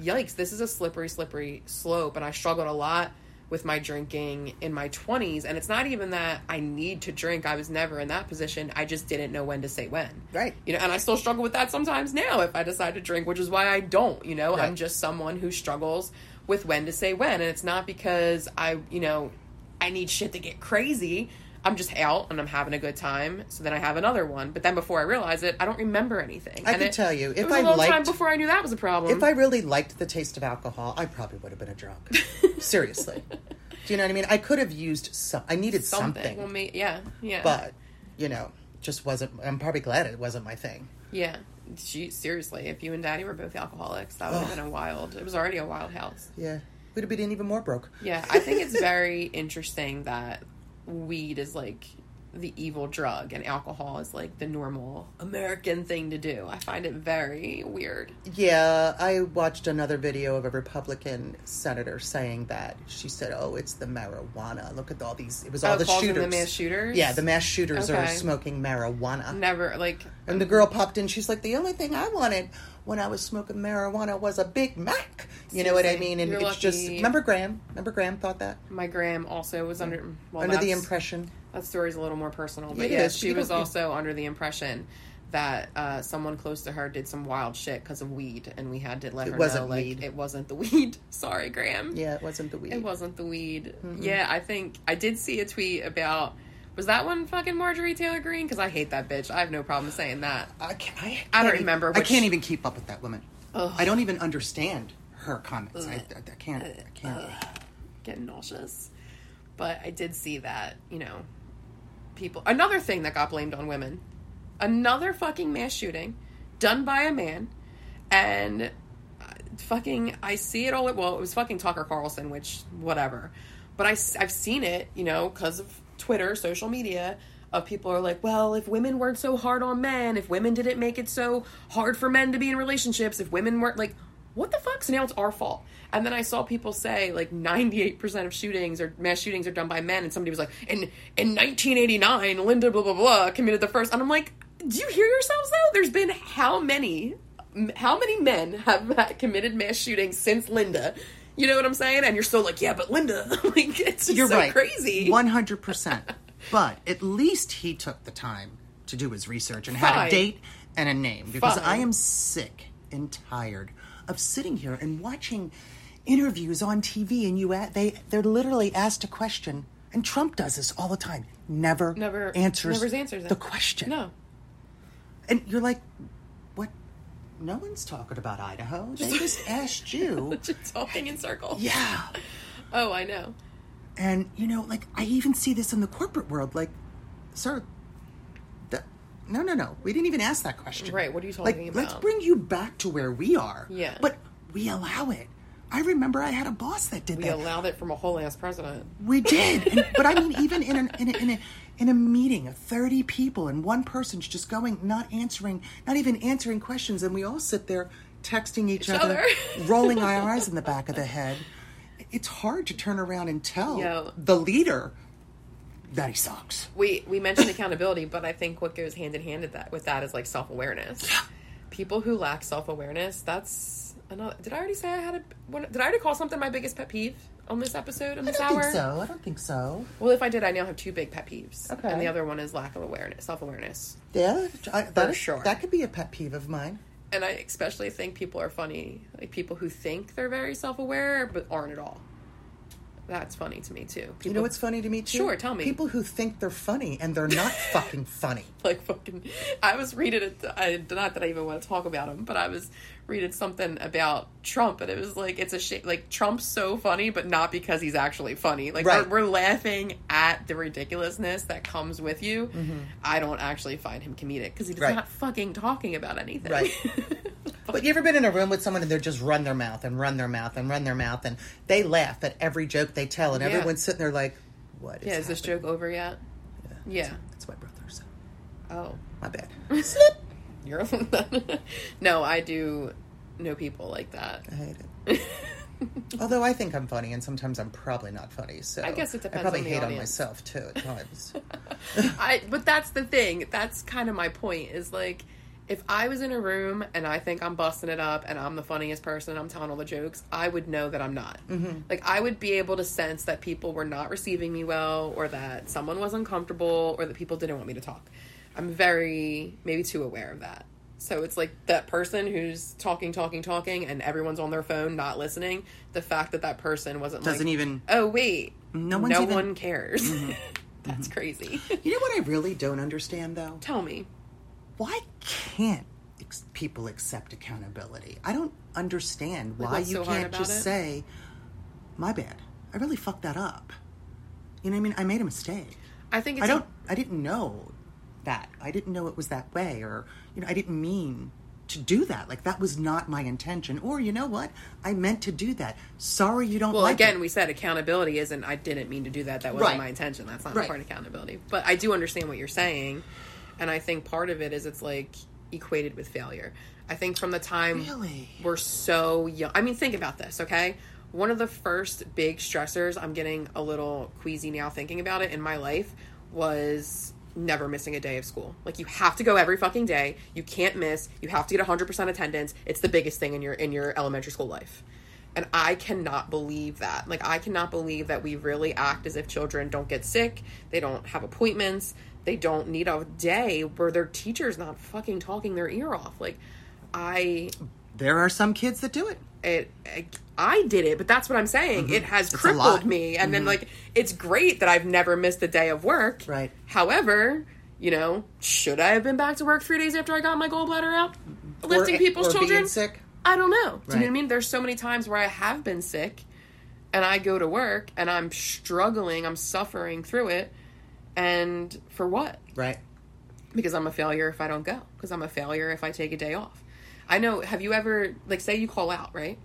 yikes this is a slippery slippery slope and i struggled a lot with my drinking in my 20s and it's not even that i need to drink i was never in that position i just didn't know when to say when. Right. you know and i still struggle with that sometimes now if i decide to drink which is why i don't you know? I'm just someone who struggles with when to say when and it's not because i you know i need shit to get crazy i'm just out and i'm having a good time so then i have another one but then before i realize it i don't remember anything I and can it, tell you, it if was a I long time before i knew that was a problem If I really liked the taste of alcohol, I probably would have been a drunk. Seriously. Do you know what I mean? I could have used some. I needed something, something, Well, may, yeah yeah but you know, just wasn't. I'm probably glad it wasn't my thing. yeah seriously if you and daddy were both alcoholics that would have been a wild it was already a wild house Yeah, we'd have been even more broke. Yeah, I think it's very interesting that weed is like the evil drug and alcohol is like the normal American thing to do. I find it very weird. Yeah, I watched another video of a Republican senator saying that. She said, "Oh, it's the marijuana. Look at all these. It was all Oh, the shooters. the mass shooters? Yeah, the mass shooters are smoking marijuana." Never like And the girl popped in. She's like, "The only thing I wanted when I was smoking marijuana was a Big Mac." You know what I mean? And you're it's just remember Gram. Remember Gram thought that my Gram also was under well, under the impression. that story's a little more personal, but yeah, she was also under the impression that uh, someone close to her did some wild shit because of weed, and we had to let It her wasn't know like weed. it wasn't the weed. Sorry, Gram. Yeah, it wasn't the weed. It wasn't the weed. Yeah, I think I did see a tweet about. Was that one fucking Marjorie Taylor Greene? Because I hate that bitch. I have no problem saying that. I, can't, I, I don't remember I which- can't even keep up with that woman. Ugh. I don't even understand her comments. I, I, I can't. I can't. Getting nauseous. But I did see that, you know, people. Another thing that got blamed on women. Another fucking mass shooting done by a man. And uh, fucking, I see it all. Well, it was fucking Tucker Carlson, which, whatever. But I, I, have seen it, you know, because of Twitter, social media, of people are like, well, if women weren't so hard on men, if women didn't make it so hard for men to be in relationships, if women weren't like, what the fuck? So now it's our fault. And then I saw people say like 98% of shootings or mass shootings are done by men. And somebody was like, in, in 1989, Linda blah, blah, blah committed the first. And I'm like, do you hear yourselves though? There's been how many, how many men have committed mass shootings since Linda? You know what I'm saying? And you're still like, yeah, but Linda, like, it's You're so right. crazy. One hundred percent. But at least he took the time to do his research and had a date and a name because Fine. I am sick and tired of sitting here and watching interviews on TV and you a- they they're literally asked a question and Trump does this all the time. never, Never- answers, never answers it. the question. No. And you're like? No one's talking about Idaho. They just asked you. Just talking in circles. Yeah. Oh, I know. And, you know, like, I even see this in the corporate world. Like, sir, the, no, no, no. We didn't even ask that question. Right, what are you talking like, talking Let's bring you back to where we are. Yeah. But we allow it. I remember I had a boss that did We that. We allowed it from a whole ass president. We did, and, but I mean, even in a, in a in a in a meeting of thirty people, and one person's just going, not answering, not even answering questions, and we all sit there texting each, Each other, other. rolling our eyes in the back of the head. It's hard to turn around and tell Yo. the leader that he sucks. We we mentioned accountability, but I think what goes hand in hand with that with that is like self awareness. People who lack self awareness, that's another. Did I already say I had a? One, did I already call something my biggest pet peeve on this episode? On I this don't hour? think so. I don't think so. Well, if I did, I now have two big pet peeves. Okay. And the other one is lack of awareness, self awareness. Yeah, I, that, sure. That could be a pet peeve of mine. And I especially think people are funny, like people who think they're very self aware but aren't at all. That's funny to me too. People, You know what's funny to me too? Sure, tell me. People who think they're funny and they're not fucking funny. like fucking i was reading it I, did not that i even want to talk about them, but i was reading something about trump and it was like it's a shame like trump's so funny but not because he's actually funny like Right. we're, we're laughing at the ridiculousness that comes with you Mm-hmm. i don't actually find him comedic because he's Right. not fucking talking about anything Right. But you ever been in a room with someone and they're just run their mouth and run their mouth and run their mouth and they laugh at every joke they tell and Yeah. everyone's sitting there like, what is yeah is this joke over yet yeah Yeah. It's my brother's. oh My bad. You're no i do know people like that I hate it. Although I think I'm funny and sometimes I'm probably not funny. So I guess it depends. I probably on hate on myself too at times. I but that's the thing. That's kind of my point is like if I was in a room and I think I'm busting it up and I'm the funniest person and I'm telling all the jokes, I would know that I'm not. Mm-hmm. Like I would be able to sense that people were not receiving me well or that someone was uncomfortable or that people didn't want me to talk. I'm very maybe too aware of that. So it's like that person who's talking, talking, talking, and everyone's on their phone, not listening. The fact that that person wasn't Doesn't like, even- Oh wait, No no even- one cares. Mm-hmm. Mm-hmm. That's crazy. you know what I really don't understand though? Tell me. Why can't ex- people accept accountability? I don't understand Like, why you so can't just it? say, "My bad. I really fucked that up." You know what I mean? I made a mistake. I think it's I don't. I didn't know that. I didn't know it was that way, or you know, I didn't mean to do that. Like that was not my intention. Or you know what? I meant to do that. Sorry, you don't Well, like again, it. we said accountability isn't. I didn't mean to do that. That wasn't Right. my intention. That's not Right. part of accountability. But I do understand what you're saying, and I think part of it is it's like equated with failure. I think from the time Really? we're so young. I mean, think about this, okay? One of the first big stressors. I'm getting a little queasy now thinking about it in my life was never missing a day of school. Like you have to go every fucking day. You can't miss. You have to get 100% attendance. It's the biggest thing in your in your elementary school life. And I cannot believe that. Like I cannot believe that we really act as if children don't get sick, they don't have appointments, they don't need a day where their teacher's not fucking talking their ear off. Like I there are some kids that do it. It, I did it, but that's what I'm saying. It has Mm-hmm. It's crippled. Mm-hmm. me, and then like it's great that I've never missed a day of work. Right. However, you know, should I have been back to work three days after I got my gallbladder out, lifting people's or children? sick. I don't know. Do you know what I mean? There's so many times where I have been sick, and I go to work and I'm struggling, I'm suffering through it, and for what? Right. because I'm a failure if I don't go. Because I'm a failure if I take a day off. I know. Have you ever like say you call out right?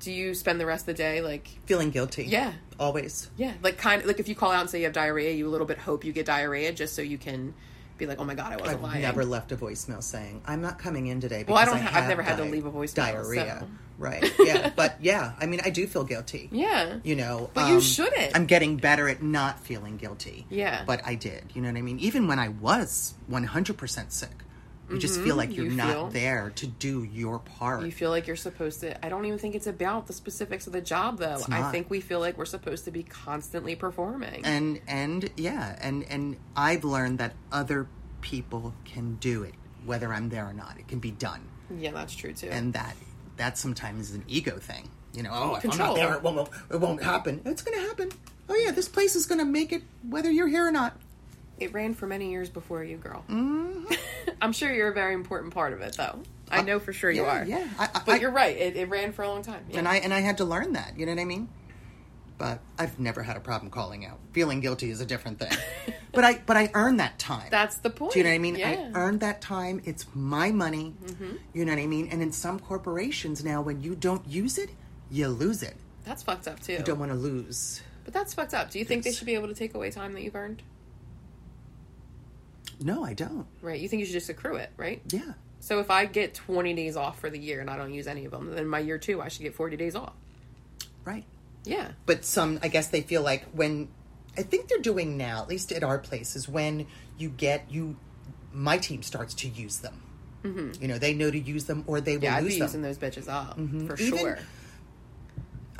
Do you spend the rest of the day like Feeling guilty. Yeah. Always. yeah like kind of like if you call out and say you have diarrhea, you a little bit hope you get diarrhea just so you can be like, oh my god, I wasn't I've lying. never left a voicemail saying I'm not coming in today. Because Well, I don't I ha- I've have never had to leave a voicemail, Diarrhea, so. right? Yeah, but yeah, I mean, I do feel guilty. Yeah. You know, But you um, shouldn't. I'm getting better at not feeling guilty. Yeah. but I did. You know what I mean? Even when I was 100 percent sick, you just feel like you're Mm-hmm. You not feel- there to do your part. You feel like you're supposed to. I don't even think it's about the specifics of the job, though. I think we feel like we're supposed to be constantly performing. and and yeah, and and I've learned that other people can do it, whether I'm there or not. It can be done. yeah, that's true too. and that that sometimes is an ego thing. You know, oh, if I'm not there, it won't, it won't happen. It's going to happen. Oh yeah, this place is going to make it whether you're here or not. It ran for many years before you, girl. Mm-hmm. I'm sure you're a very important part of it, though. I know for sure you yeah, are. yeah. I- I- but I- you're right. It, it ran for a long time. Yeah. and I and I had to learn that. You know what I mean? But I've never had a problem calling out. Feeling guilty is a different thing. but I but I earned that time. That's the point. Do you know what I mean? Yeah. Mm-hmm. I earned that time. It's my money. You know what I mean? And in some corporations now, when you don't use it, you lose it. That's fucked up too. You don't want to lose. But that's fucked up. Do you think they should be able to take away time that you've earned? No, I don't. Right. You think you should just accrue it, right? Yeah. So if I get 20 days off for the year and I don't use any of them, then my year two I should get 40 days off. Right. Yeah. But some, I guess they feel like when, I think they're doing now, at least at our place, is when you get, you, my team starts to use them. Mm-hmm. You know, they know to use them or they will Yeah, I'd lose be them. using those bitches up for Even- sure.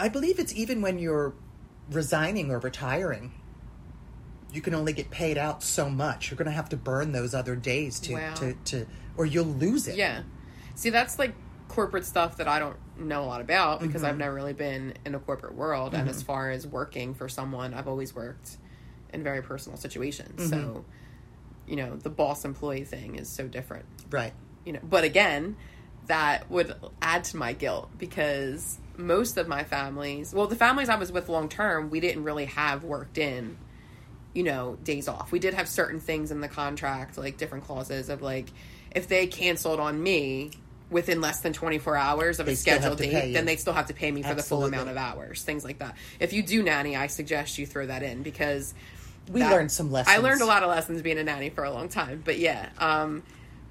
I believe it's even when you're resigning or retiring. You can only get paid out so much. You're going to have to burn those other days to, Wow. to, to, or you'll lose it. Yeah. See, that's like corporate stuff that I don't know a lot about because Mm-hmm. I've never really been in a corporate world. And as far as working for someone, I've always worked in very personal situations. Mm-hmm. So, you know, the boss employee thing is so different. Right. you know but again that would add to my guilt because most of my families well the families i was with long term we didn't really have worked in you know days off we did have certain things in the contract like different clauses of like if they canceled on me within less than 24 hours of They a scheduled date then they still have to pay me for the full amount of hours things like that if you do nanny i suggest you throw that in because We that- learned some lessons. I learned a lot of lessons being a nanny for a long time. But yeah, um,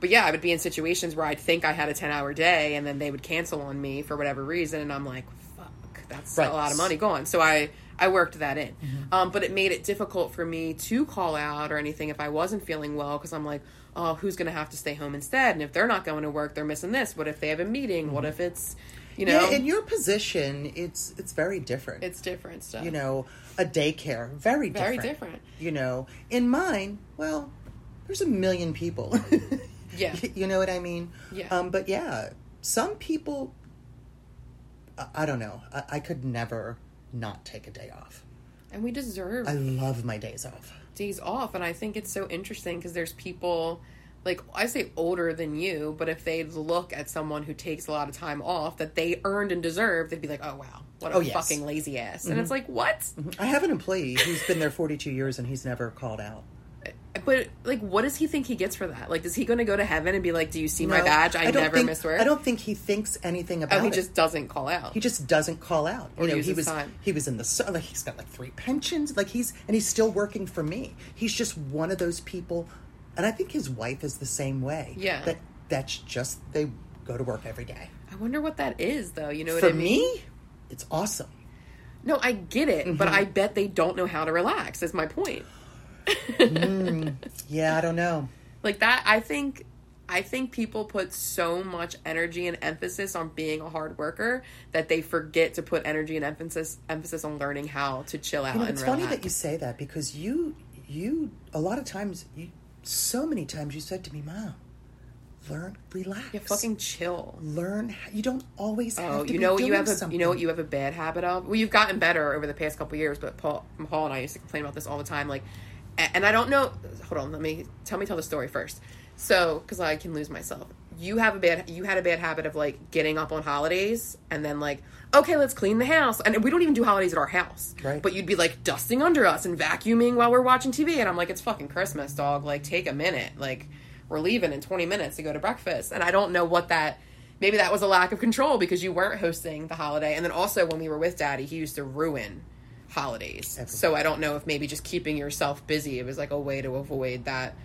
but yeah, I would be in situations where I'd think I had a ten hour day, and then they would cancel on me for whatever reason, and I'm like, fuck, that's Right. A lot of money gone. So I I worked that in, um, but it made it difficult for me to call out or anything if I wasn't feeling well because I'm like, oh, who's going to have to stay home instead? And if they're not going to work, they're missing this. What if they have a meeting? What if it's, you know, Mm-hmm. Yeah, in your position, it's it's very different. it's different stuff. you know, a daycare, very different. Very different. You know, in mine, well, there's a million people. Yeah. you know what I mean? Yeah. Um, but yeah, some people, I, I don't know. I, I could never not take a day off. and we deserve I love my days off. days off and i think it's so interesting because there's people like i say older than you but if they look at someone who takes a lot of time off that they earned and deserve they'd be like oh wow what a Oh, yes. Mm-hmm. fucking lazy ass and it's like what I have an employee who's been there 42 years and he's never called out. But like what does he think he gets for that like is he going to go to heaven and be like do you see my badge i, don't never think, miss work I don't think he thinks anything about oh he it. just doesn't call out he just doesn't call out. Or you know, he was time. he was in the like he's got like three pensions. Like he's and he's still working for me. He's just one of those people, and I think his wife is the same way. Yeah. that that's just they go to work every day. i wonder what that is though you know what For I mean? me, it's awesome. no i get it but Mm-hmm. i bet they don't know how to relax is my point Mm, yeah, I don't know. like that i think i think people put so much energy and emphasis on being a hard worker that they forget to put energy and emphasis emphasis on learning how to chill out You know, it's relax. funny that you say that because you you a lot of times you so many times you said to me, "Mom, learn relax." yeah, fucking chill learn. You don't always oh, have Oh, to you know what you have a something. you know what you have a bad habit of. Well, you've gotten better over the past couple years, but Paul, Paul and I used to complain about this all the time. Like, and I don't know. Hold on, let me tell me tell the story first. So, because I can lose myself. You have a bad you had a bad habit of like getting up on holidays and then like okay let's clean the house and we don't even do holidays at our house Right. but you'd be like dusting under us and vacuuming while we're watching TV and I'm like it's fucking Christmas dog like take a minute like we're leaving in 20 minutes to go to breakfast and I don't know what that maybe that was a lack of control because you weren't hosting the holiday and then also when we were with daddy he used to ruin holidays. So i don't know if maybe just keeping yourself busy it was like a way to avoid that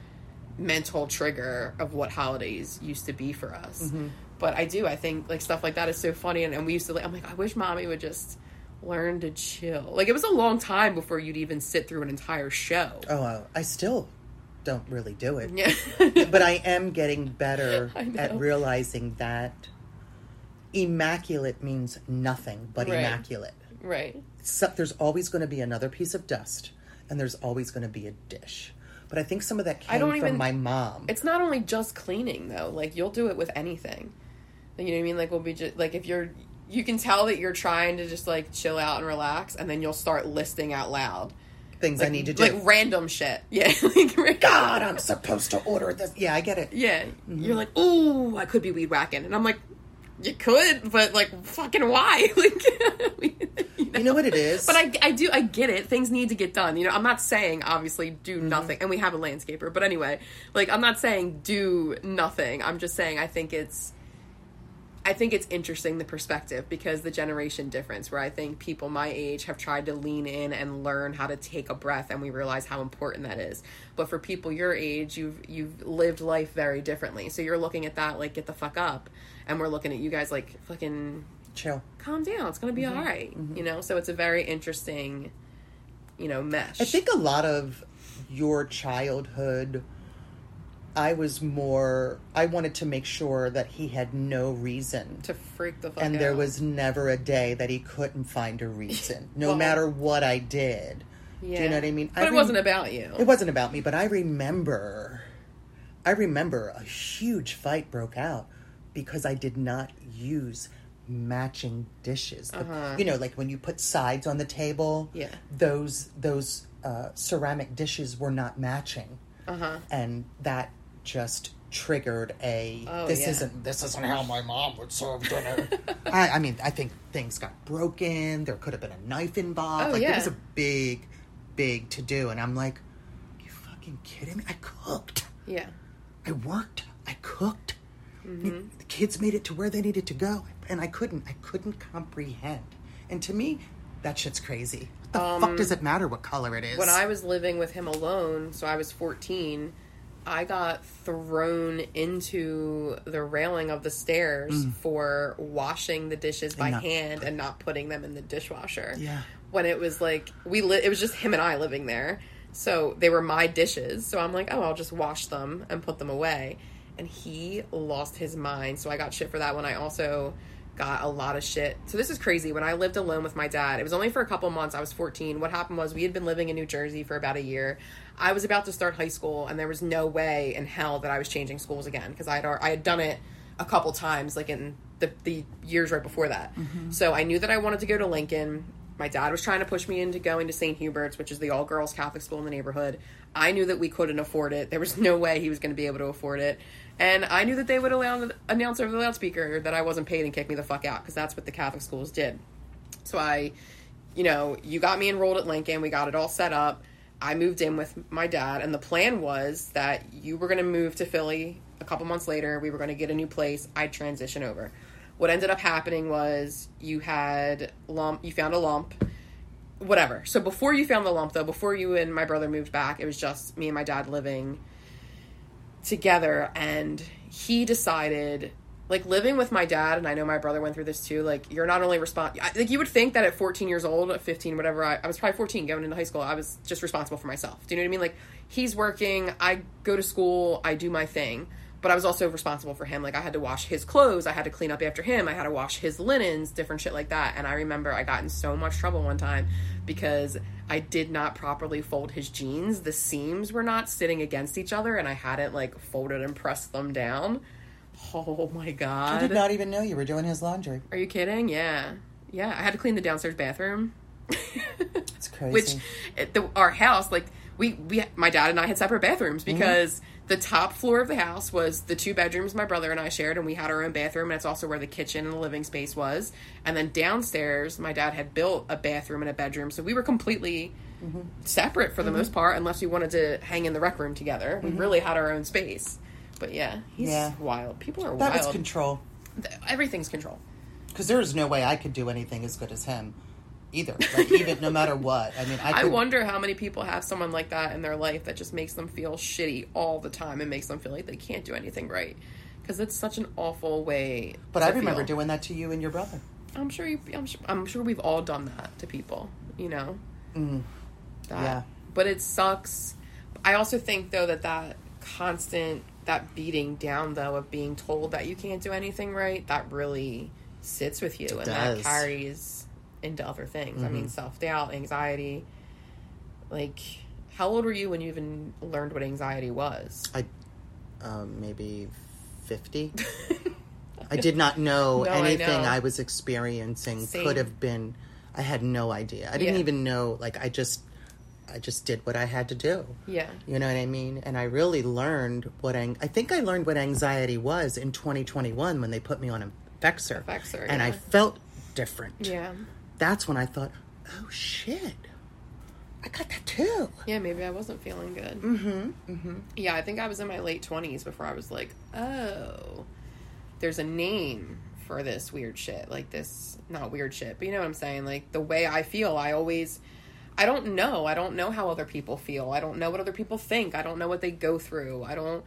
mental trigger of what holidays used to be for us. Mm-hmm. But i do i think like stuff like that is so funny and, and we used to like i'm like i wish mommy would just learn to chill. Like it was a long time before you'd even sit through an entire show. Oh, I still don't really do it. yeah. But I am getting better at realizing that immaculate means nothing but Right. immaculate. right So, there's always going to be another piece of dust, and there's always going to be a dish. But I think some of that came I don't from even- my mom. it's not only just cleaning though like you'll do it with anything you know what i mean like we'll be just like if you're you can tell that you're trying to just like chill out and relax and then you'll start listing out loud things I need to do. like random shit. Yeah, like, God, I'm supposed to order this. Yeah, I get it. Yeah, Mm-hmm. you're like, ooh, I could be weed whacking, and I'm like, you could, but like, fucking why? like, you know? You know what it is? But I, I do, I get it. Things need to get done. You know, I'm not saying obviously do Mm-hmm. nothing, and we have a landscaper. But anyway, like, I'm not saying do nothing. I'm just saying I think it's, I think it's interesting the perspective because the generation difference. Where I think people my age have tried to lean in and learn how to take a breath, and we realize how important that is. But for people your age, you've you've lived life very differently. So you're looking at that like get the fuck up, and we're looking at you guys like fucking Chill. calm down. It's gonna be Mm-hmm. all right. You know. So it's a very interesting, you know, mesh. I think a lot of your childhood, I was more, I wanted to make sure that he had no reason. to freak the fuck and out. there was never a day that he couldn't find a reason, no Well- matter what I did. yeah. Do you know what I mean? But I it rem- wasn't about you. It wasn't about me, but I remember, I remember a huge fight broke out because I did not use matching dishes. The- Uh-huh. You know, like when you put sides on the table. Yeah. Those those uh, ceramic dishes were not matching, Uh huh. and that just triggered a. Oh, this yeah. isn't this isn't how my mom would serve dinner. I, I mean, I think things got broken. There could have been a knife involved. Oh, like yeah. it was a big, big to do, and I'm like, you fucking kidding me? I cooked. Yeah. I worked. I cooked. Mm-hmm. The kids made it to where they needed to go, and I couldn't. I couldn't comprehend. And to me, that shit's crazy. What the fuck does it matter what color it is? Um, when I was living with him alone, so I was 14, I got thrown into the railing of the stairs for washing the dishes by Mm. not- hand and not putting them in the dishwasher. Yeah. When it was like we li- it was just him and I living there. So they were my dishes. So I'm like, "Oh, I'll just wash them and put them away." And he lost his mind. So I got shit for that when I also got a lot of shit. So this is crazy. When I lived alone with my dad, it was only for a couple months. I was 14. What happened was we had been living in New Jersey for about a year. I was about to start high school, and there was no way in hell that I was changing schools again because I had I had done it a couple times, like in the the years right before that. Mm-hmm. So I knew that I wanted to go to Lincoln. My dad was trying to push me into going to St. Hubert's, which is the all girls Catholic school in the neighborhood. I knew that we couldn't afford it. There was no way he was going to be able to afford it. And I knew that they would allow, announce over the loudspeaker that I wasn't paid and kick me the fuck out because that's what the Catholic schools did. So I, you know, you got me enrolled at Lincoln. We got it all set up. I moved in with my dad, and the plan was that you were going to move to Philly a couple months later. We were going to get a new place. I'd transition over. What ended up happening was you had lump. You found a lump. Whatever. So before you found the lump, though, before you and my brother moved back, it was just me and my dad living together and he decided like living with my dad and i know my brother went through this too like you're not only respond like you would think that at 14 years old at 15 whatever I, I was probably 14 going into high school i was just responsible for myself. Do you know what i mean? Like he's working i go to school i do my thing but i was also responsible for him like i had to wash his clothes i had to clean up after him i had to wash his linens different shit like that and i remember i got in so much trouble one time because I did not properly fold his jeans. The seams were not sitting against each other, and I hadn't like folded and pressed them down. Oh my god! I did not even know you were doing his laundry. Are you kidding? Yeah, yeah. I had to clean the downstairs bathroom. It's crazy. Which the, our house, like we we my dad and I had separate bathrooms mm-hmm. because the top floor of the house was the two bedrooms my brother and I shared, and we had our own bathroom, and it's also where the kitchen and the living space was. And then downstairs, my dad had built a bathroom and a bedroom, so we were completely separate for the mm-hmm. most part, unless we wanted to hang in the rec room together. We mm-hmm. really had our own space. But yeah, he's Yeah. wild. People are that was control. Everything's control. Because there is no way I could do anything as good as him, either. Like even no matter what. I mean, I. I wonder how many people have someone like that in their life that just makes them feel shitty all the time and makes them feel like they can't do anything right. Because it's such an awful way. But I remember feel. doing that to you and your brother. I'm sure. You, I'm sure. I'm sure we've all done that to people. You know. Mm. That. Yeah. But it sucks. I also think though that that constant that beating down though of being told that you can't do anything right that really sits with you and that does. Mm-hmm. carries into other things. I mean, self doubt, anxiety. Like, how old were you when you even learned what anxiety was? I, um, maybe fifty. I did not know No, I anything know. I, was experiencing Same. could have been. I had no idea. I didn't Yeah. even know. Like I just, I just did what I had to do. Yeah. You know what I mean? And I really learned what ang- I think I learned what anxiety was in 2021 when they put me on a Effexor. Effexor, and I felt different. Yeah. That's when I thought, oh shit, I got that too. Yeah, maybe I wasn't feeling good. Mm-hmm. Mm-hmm. Yeah, I think I was in my late twenties before I was like, oh, there's a name for this weird shit. Like this, not weird shit, but you know what I'm saying. Like the way I feel, I always, I don't know. I don't know how other people feel. I don't know what other people think. I don't know what they go through. I don't.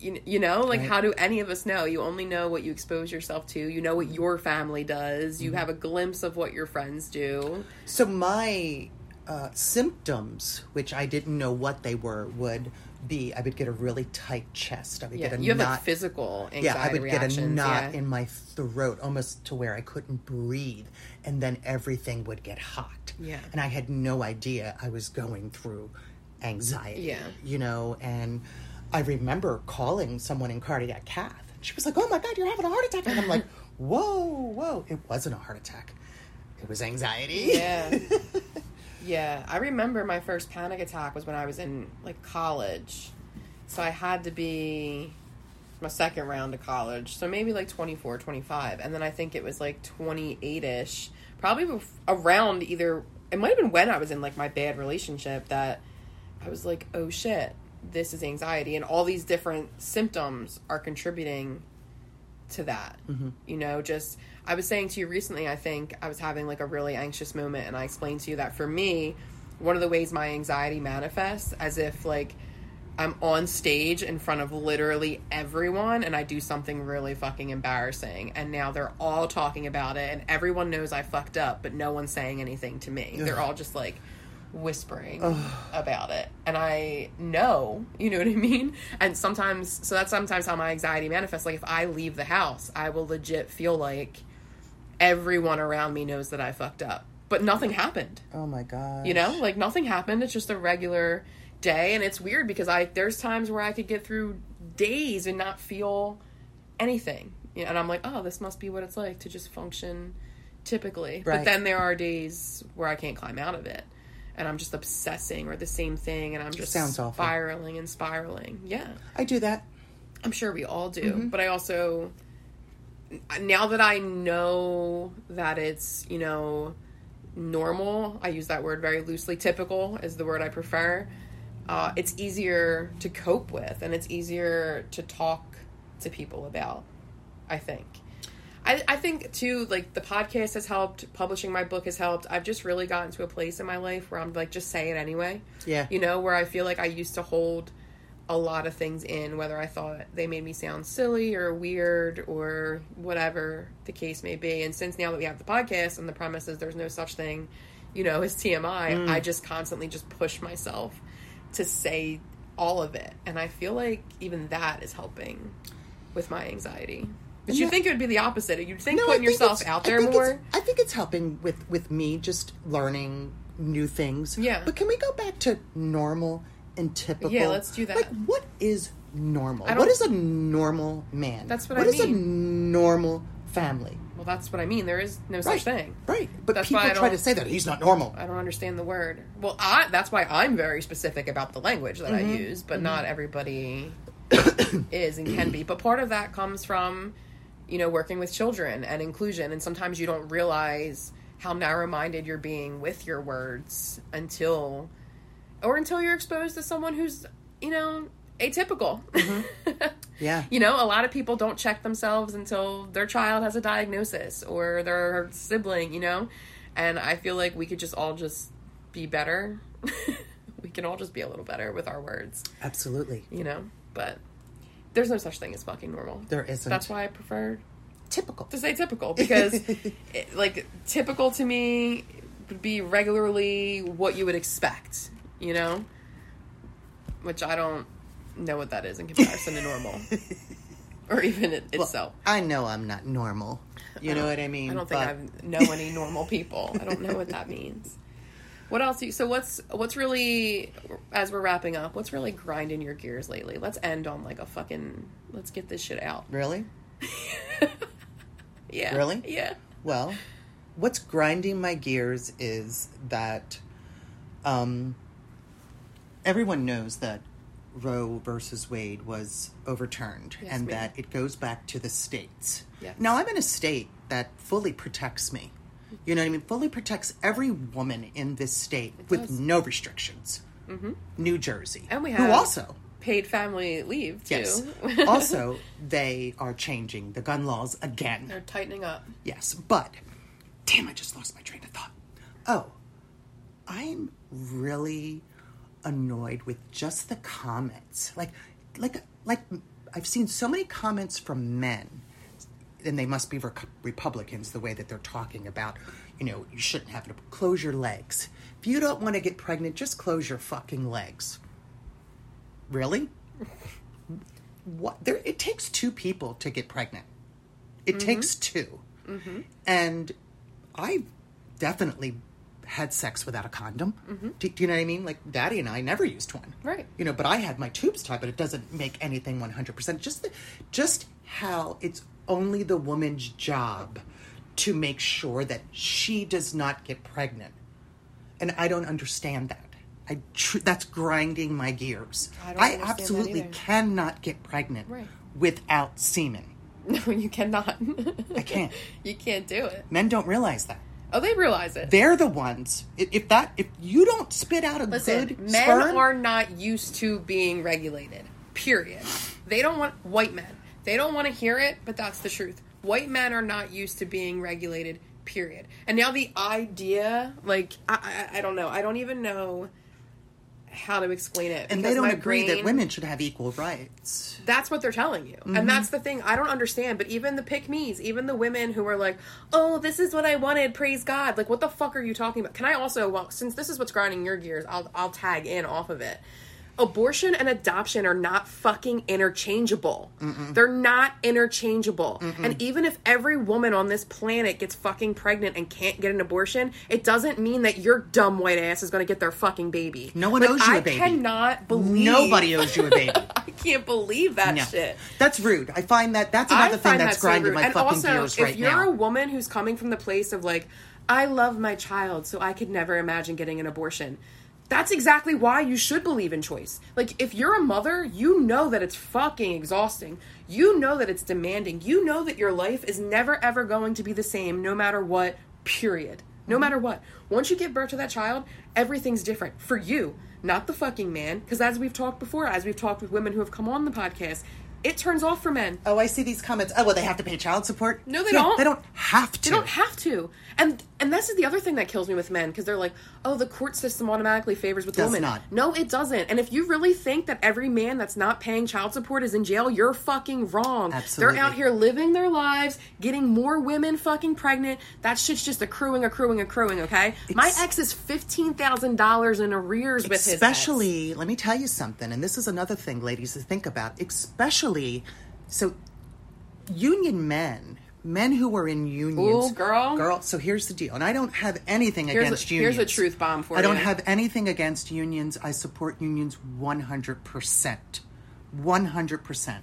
You, you know like Right. how do any of us know you only know what you expose yourself to you know what your family does you have a glimpse of what your friends do So my uh, symptoms, which I didn't know what they were, would be I would get a really tight chest. I would yeah get a you have knot. like physical anxiety yeah, I would get a knot yeah. in my throat, almost to where I couldn't breathe, and then everything would get hot. Yeah. and I had no idea I was going through anxiety. Yeah. you know, and I remember calling someone in cardiac cath. She was like, "Oh my god, you're having a heart attack," and I'm like, "Whoa, whoa!" It wasn't a heart attack. It was anxiety. Yeah. Yeah, I remember my first panic attack was when I was in like college. So I had to be my second round of college. So maybe like 24, 25. And then I think it was like 28ish, probably around either it might have been when I was in like my bad relationship that I was like, "Oh shit, this is anxiety." And all these different symptoms are contributing to that. Mm-hmm. You know, just I was saying to you recently, I think I was having like a really anxious moment, and I explained to you that for me, one of the ways my anxiety manifests, as if like I'm on stage in front of literally everyone, and I do something really fucking embarrassing, and now they're all talking about it, and everyone knows I fucked up, but no one's saying anything to me. They're all just like whispering about it. And i know you know what i mean? And sometimes so that's sometimes how my anxiety manifests. Like if i leave the house i will legit feel like everyone around me knows that i fucked up. But nothing happened. Oh my god. you know? Like nothing happened. It's just a regular day. And it's weird because i there's times where i could get through days and not feel anything. You know, and i'm like oh this must be what it's like to just function typically. But then there are days where i can't climb out of it and i'm just obsessing or the same thing and i'm just Sounds awful. spiraling and spiraling yeah I do that. I'm sure we all do, but I also now that I know that it's, you know, normal, I use that word very loosely, typical is the word I prefer. Uh, it's easier to cope with and it's easier to talk to people about, I think. I, I think too, like the podcast has helped, publishing my book has helped. I've just really gotten to a place in my life where I'm like, just say it anyway Yeah. you know, where I feel like I used to hold a lot of things in, whether I thought they made me sound silly or weird or whatever the case may be. And since now that we have the podcast and the premise is there's no such thing, you know, as TMI, mm. I just constantly just push myself to say all of it. And I feel like even that is helping with my anxiety. But you'd think it would be the opposite. You'd think No, putting think yourself out there think more. I think it's helping with with me just learning new things. Yeah. But can we go back to normal and typical? Yeah, let's do that. Like, what is normal? What is a normal man? That's what What I is a normal family? Well, that's what I mean. There is no such right. thing. Right. But That's people why I try to say that he's not normal. I don't understand the word. Well, I that's why I'm very specific about the language that Mm-hmm. I use, but not everybody is and can be. But part of that comes from, you know, working with children and inclusion, and sometimes you don't realize how narrow-minded you're being with your words until, or until you're exposed to someone who's, you know, atypical. Mm-hmm. Yeah. You know, a lot of people don't check themselves until their child has a diagnosis or their sibling, you know? And I feel like we could just all just be better. we can all just be a little better with our words, Absolutely. you know? But there's no such thing as fucking normal. There isn't. That's why I prefer typical. to say typical because, it, like, typical to me would be regularly what you would expect, you know? Which I don't know what that is in comparison to normal. Or even it itself. I know I'm not normal. You know what I mean? I don't think But- I know any normal people. I don't know what that means. What else? You, so what's what's really as we're wrapping up? What's really grinding your gears lately? Let's end on like a fucking. Let's get this shit out. Really? Yeah. Really? Yeah. Well, what's grinding my gears is that um, everyone knows that Roe versus Wade was overturned Yes, and that it goes back to the states. Yes. Now, I'm in a state that fully protects me. You know what I mean? Fully protects every woman in this state with does. no restrictions. Mm-hmm. New Jersey. And we Who have also, paid family leave too. yes. also, they are changing the gun laws again. They're tightening up. Yes, but damn, I just lost my train of thought. Oh, I'm really annoyed with just the comments. Like, like, like I've seen so many comments from men, and they must be Rec- Republicans the way that they're talking about. You know, you shouldn't have to close your legs. If you don't want to get pregnant, just close your fucking legs. Really? What? There, it takes two people to get pregnant. It mm-hmm. takes 2 mm-hmm. and I definitely had sex without a condom. Mm-hmm. Do, do you know what I mean? Like Daddy and I never used one, Right. You know, but I had my tubes tied, but it doesn't make anything one hundred percent. Just, the, just how it's only the woman's job to make sure that she does not get pregnant, and I don't understand that. I tr- that's grinding my gears. I that absolutely cannot get pregnant Right. without semen. No, you cannot. I can't. you can't do it. Men don't realize that. Oh, they realize it. They're the ones. If that, if you don't spit out a Listen, good men sperm, are not used to being regulated. Period. They don't want white men. They don't want to hear it, but that's the truth. White men are not used to being regulated. Period. And now the idea, like I, I, I don't know. I don't even know how to explain it. and they don't agree that women should have equal rights. That's what they're telling you. Mm-hmm. And that's the thing I don't understand. But even the pick me's, even the women who are like, oh, this is what I wanted, praise God. Like, what the fuck are you talking about? Can I also, well, since this is what's grinding your gears, I'll, I'll tag in off of it. Abortion and adoption are not fucking interchangeable. They're not interchangeable. And even if every woman on this planet gets fucking pregnant and can't get an abortion, it doesn't mean that your dumb white ass is going to get their fucking baby. No one Like, owes you a I baby. I cannot believe Nobody owes you a baby. I can't believe that No. shit. That's rude. I find that that's another thing that's that so grinding rude. my and fucking also, gears if you're a woman who's coming from the place of like, I love my child, so I could never imagine getting an abortion. That's exactly why you should believe in choice. Like, if you're a mother, you know that it's fucking exhausting. You know that it's demanding. You know that your life is never ever going to be the same no matter what, period. No Mm-hmm. matter what. Once you give birth to that child, everything's different for you, not the fucking man. Because as we've talked before, as we've talked with women who have come on the podcast, it turns off for men. oh, I see these comments. Oh, well, they have to pay child support. No, they Yeah, don't. They don't have to. They don't have to. And and this is the other thing that kills me with men because they're like, oh, the court system automatically favors with Does women. not. No, it doesn't. And if you really think that every man that's not paying child support is in jail, you're fucking wrong. Absolutely. They're out here living their lives, getting more women fucking pregnant. That shit's just accruing, accruing, accruing. Okay. My Ex- ex is fifteen thousand dollars in arrears with his especially let me tell you something and this is another thing ladies to think about especially so union men men who are in unions Ooh, girl. girl so here's the deal and i don't have anything Here's a- against here's unions a truth bomb for you. i don't have anything against unions i support unions 100% 100%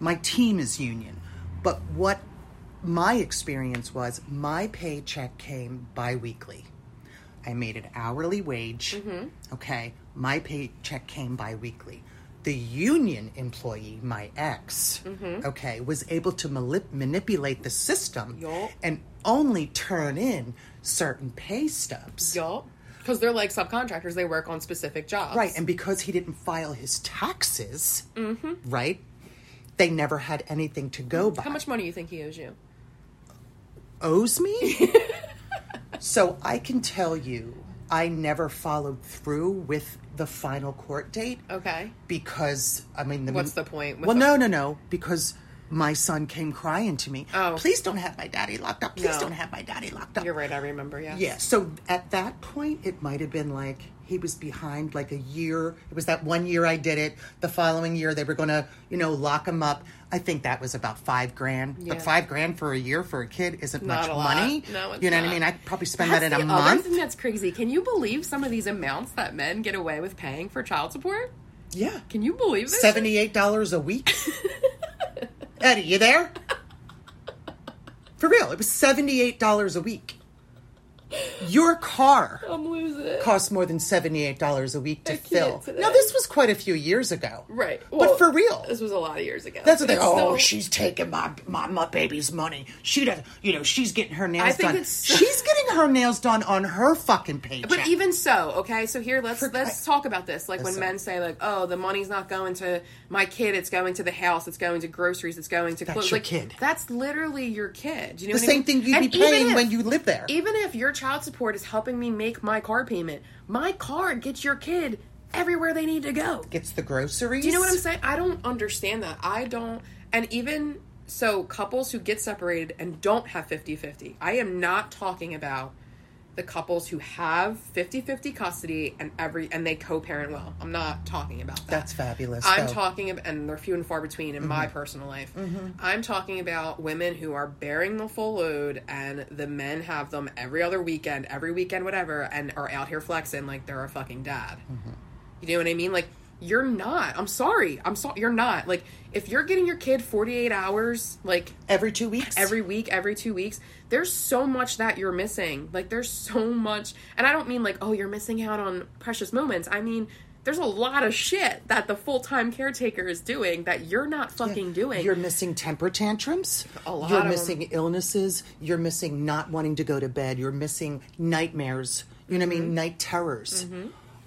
my team is union but what my experience was my paycheck came bi-weekly I made an hourly wage. Mm-hmm. Okay. My paycheck came bi weekly. The union employee, my ex, Mm-hmm. okay, was able to manipulate the system Yup. and only turn in certain pay stubs. Yup. Because they're like subcontractors. They work on specific jobs. Right. And because he didn't file his taxes, right, they never had anything to go by. How much money do you think he owes you? owes me. so I can tell you, I never followed through with the final court date Okay. because I mean, the, What's the point with Well, the- no, no, no, because my son came crying to me. Oh. please don't have my daddy locked up. Please No. don't have my daddy locked up. You're right. I remember. Yeah. Yeah. So at that point, it might have been like he was behind like a year. It was that one year I did it. The following year, they were going to, you know, lock him up. I think that was about five grand. Yeah. But five grand for a year for a kid isn't Not much a money. No, it's you know what. I mean? I could probably spend That's that in a the other month. thing that's crazy. Can you believe some of these amounts that men get away with paying for child support? Yeah. Can you believe this? Seventy-eight dollars a week. Eddie, you there? For real, it was seventy-eight dollars a week. Your car I'm losing it. costs more than $78 a week to I fill. Now, this was quite a few years ago. Right. but for real. This was a lot of years ago. That's what they. Oh, still- she's taking my, my my baby's money. She does. You know, she's getting her nails I think done. she's getting her nails done on her fucking paycheck. But even so, okay. So here, let's For- let's talk about this. Like when men say, like, "Oh, the money's not going to my kid; it's going to the house, it's going to groceries, it's going to That's clothes." your like, kid. That's literally your kid. You know the what I same mean? thing you'd And be paying if- when you live there. Even if your child support is helping me make my car payment, my card gets your kid everywhere they need to go. Gets the groceries. Do you know what I'm saying? I don't understand that. I don't. And even so, couples who get separated and don't have 50 50, I am not talking about the couples who have 50 50 custody and every and they co-parent well i'm not talking about that That's fabulous, i'm though. Mm-hmm. talking about and they're few and far between in my personal life i'm talking about women who are bearing the full load and the men have them every other weekend every weekend whatever and are out here flexing like they're a fucking dad Mm-hmm. you know what i mean like you're not i'm sorry i'm sorry you're not like if you're getting your kid 48 hours like Every two weeks. every week, every two weeks. There's so much that you're missing. Like there's so much, and I don't mean like oh you're missing out on precious moments. I mean there's a lot of shit that the full time caretaker is doing that you're not fucking doing. You're missing temper tantrums. A lot You're of missing illnesses. You're missing not wanting to go to bed. You're missing nightmares. You know what I Mm-hmm. mean? Night terrors.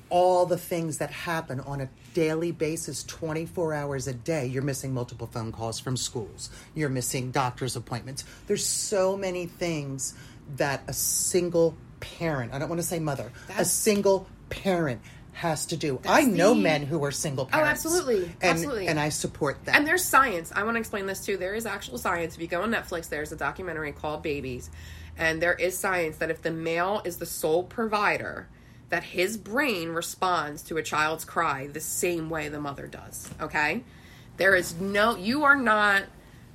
All the things that happen on a daily basis, 24 hours a day. You're missing multiple phone calls from schools. You're missing doctor's appointments. There's so many things that a single parent, I don't want to say mother, a single parent has to do. I know the- men who are single oh, parents. Oh, absolutely. And, Absolutely. And I support that. And there's science. I want to explain this too. There is actual science. If you go on Netflix, there's a documentary called Babies. And there is science that if the male is the sole provider, that his brain responds to a child's cry the same way the mother does. Okay? There is no you are not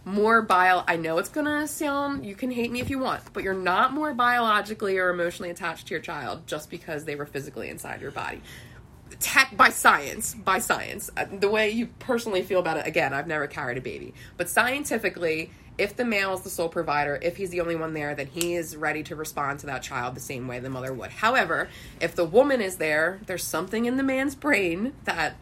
more bio I know it's gonna sound you can hate me if you want, but you're not more biologically or emotionally attached to your child just because they were physically inside your body tech by science by science Uh, the way you personally feel about it again i've never carried a baby but scientifically if the male is the sole provider if he's the only one there then he is ready to respond to that child the same way the mother would however if the woman is there there's something in the man's brain that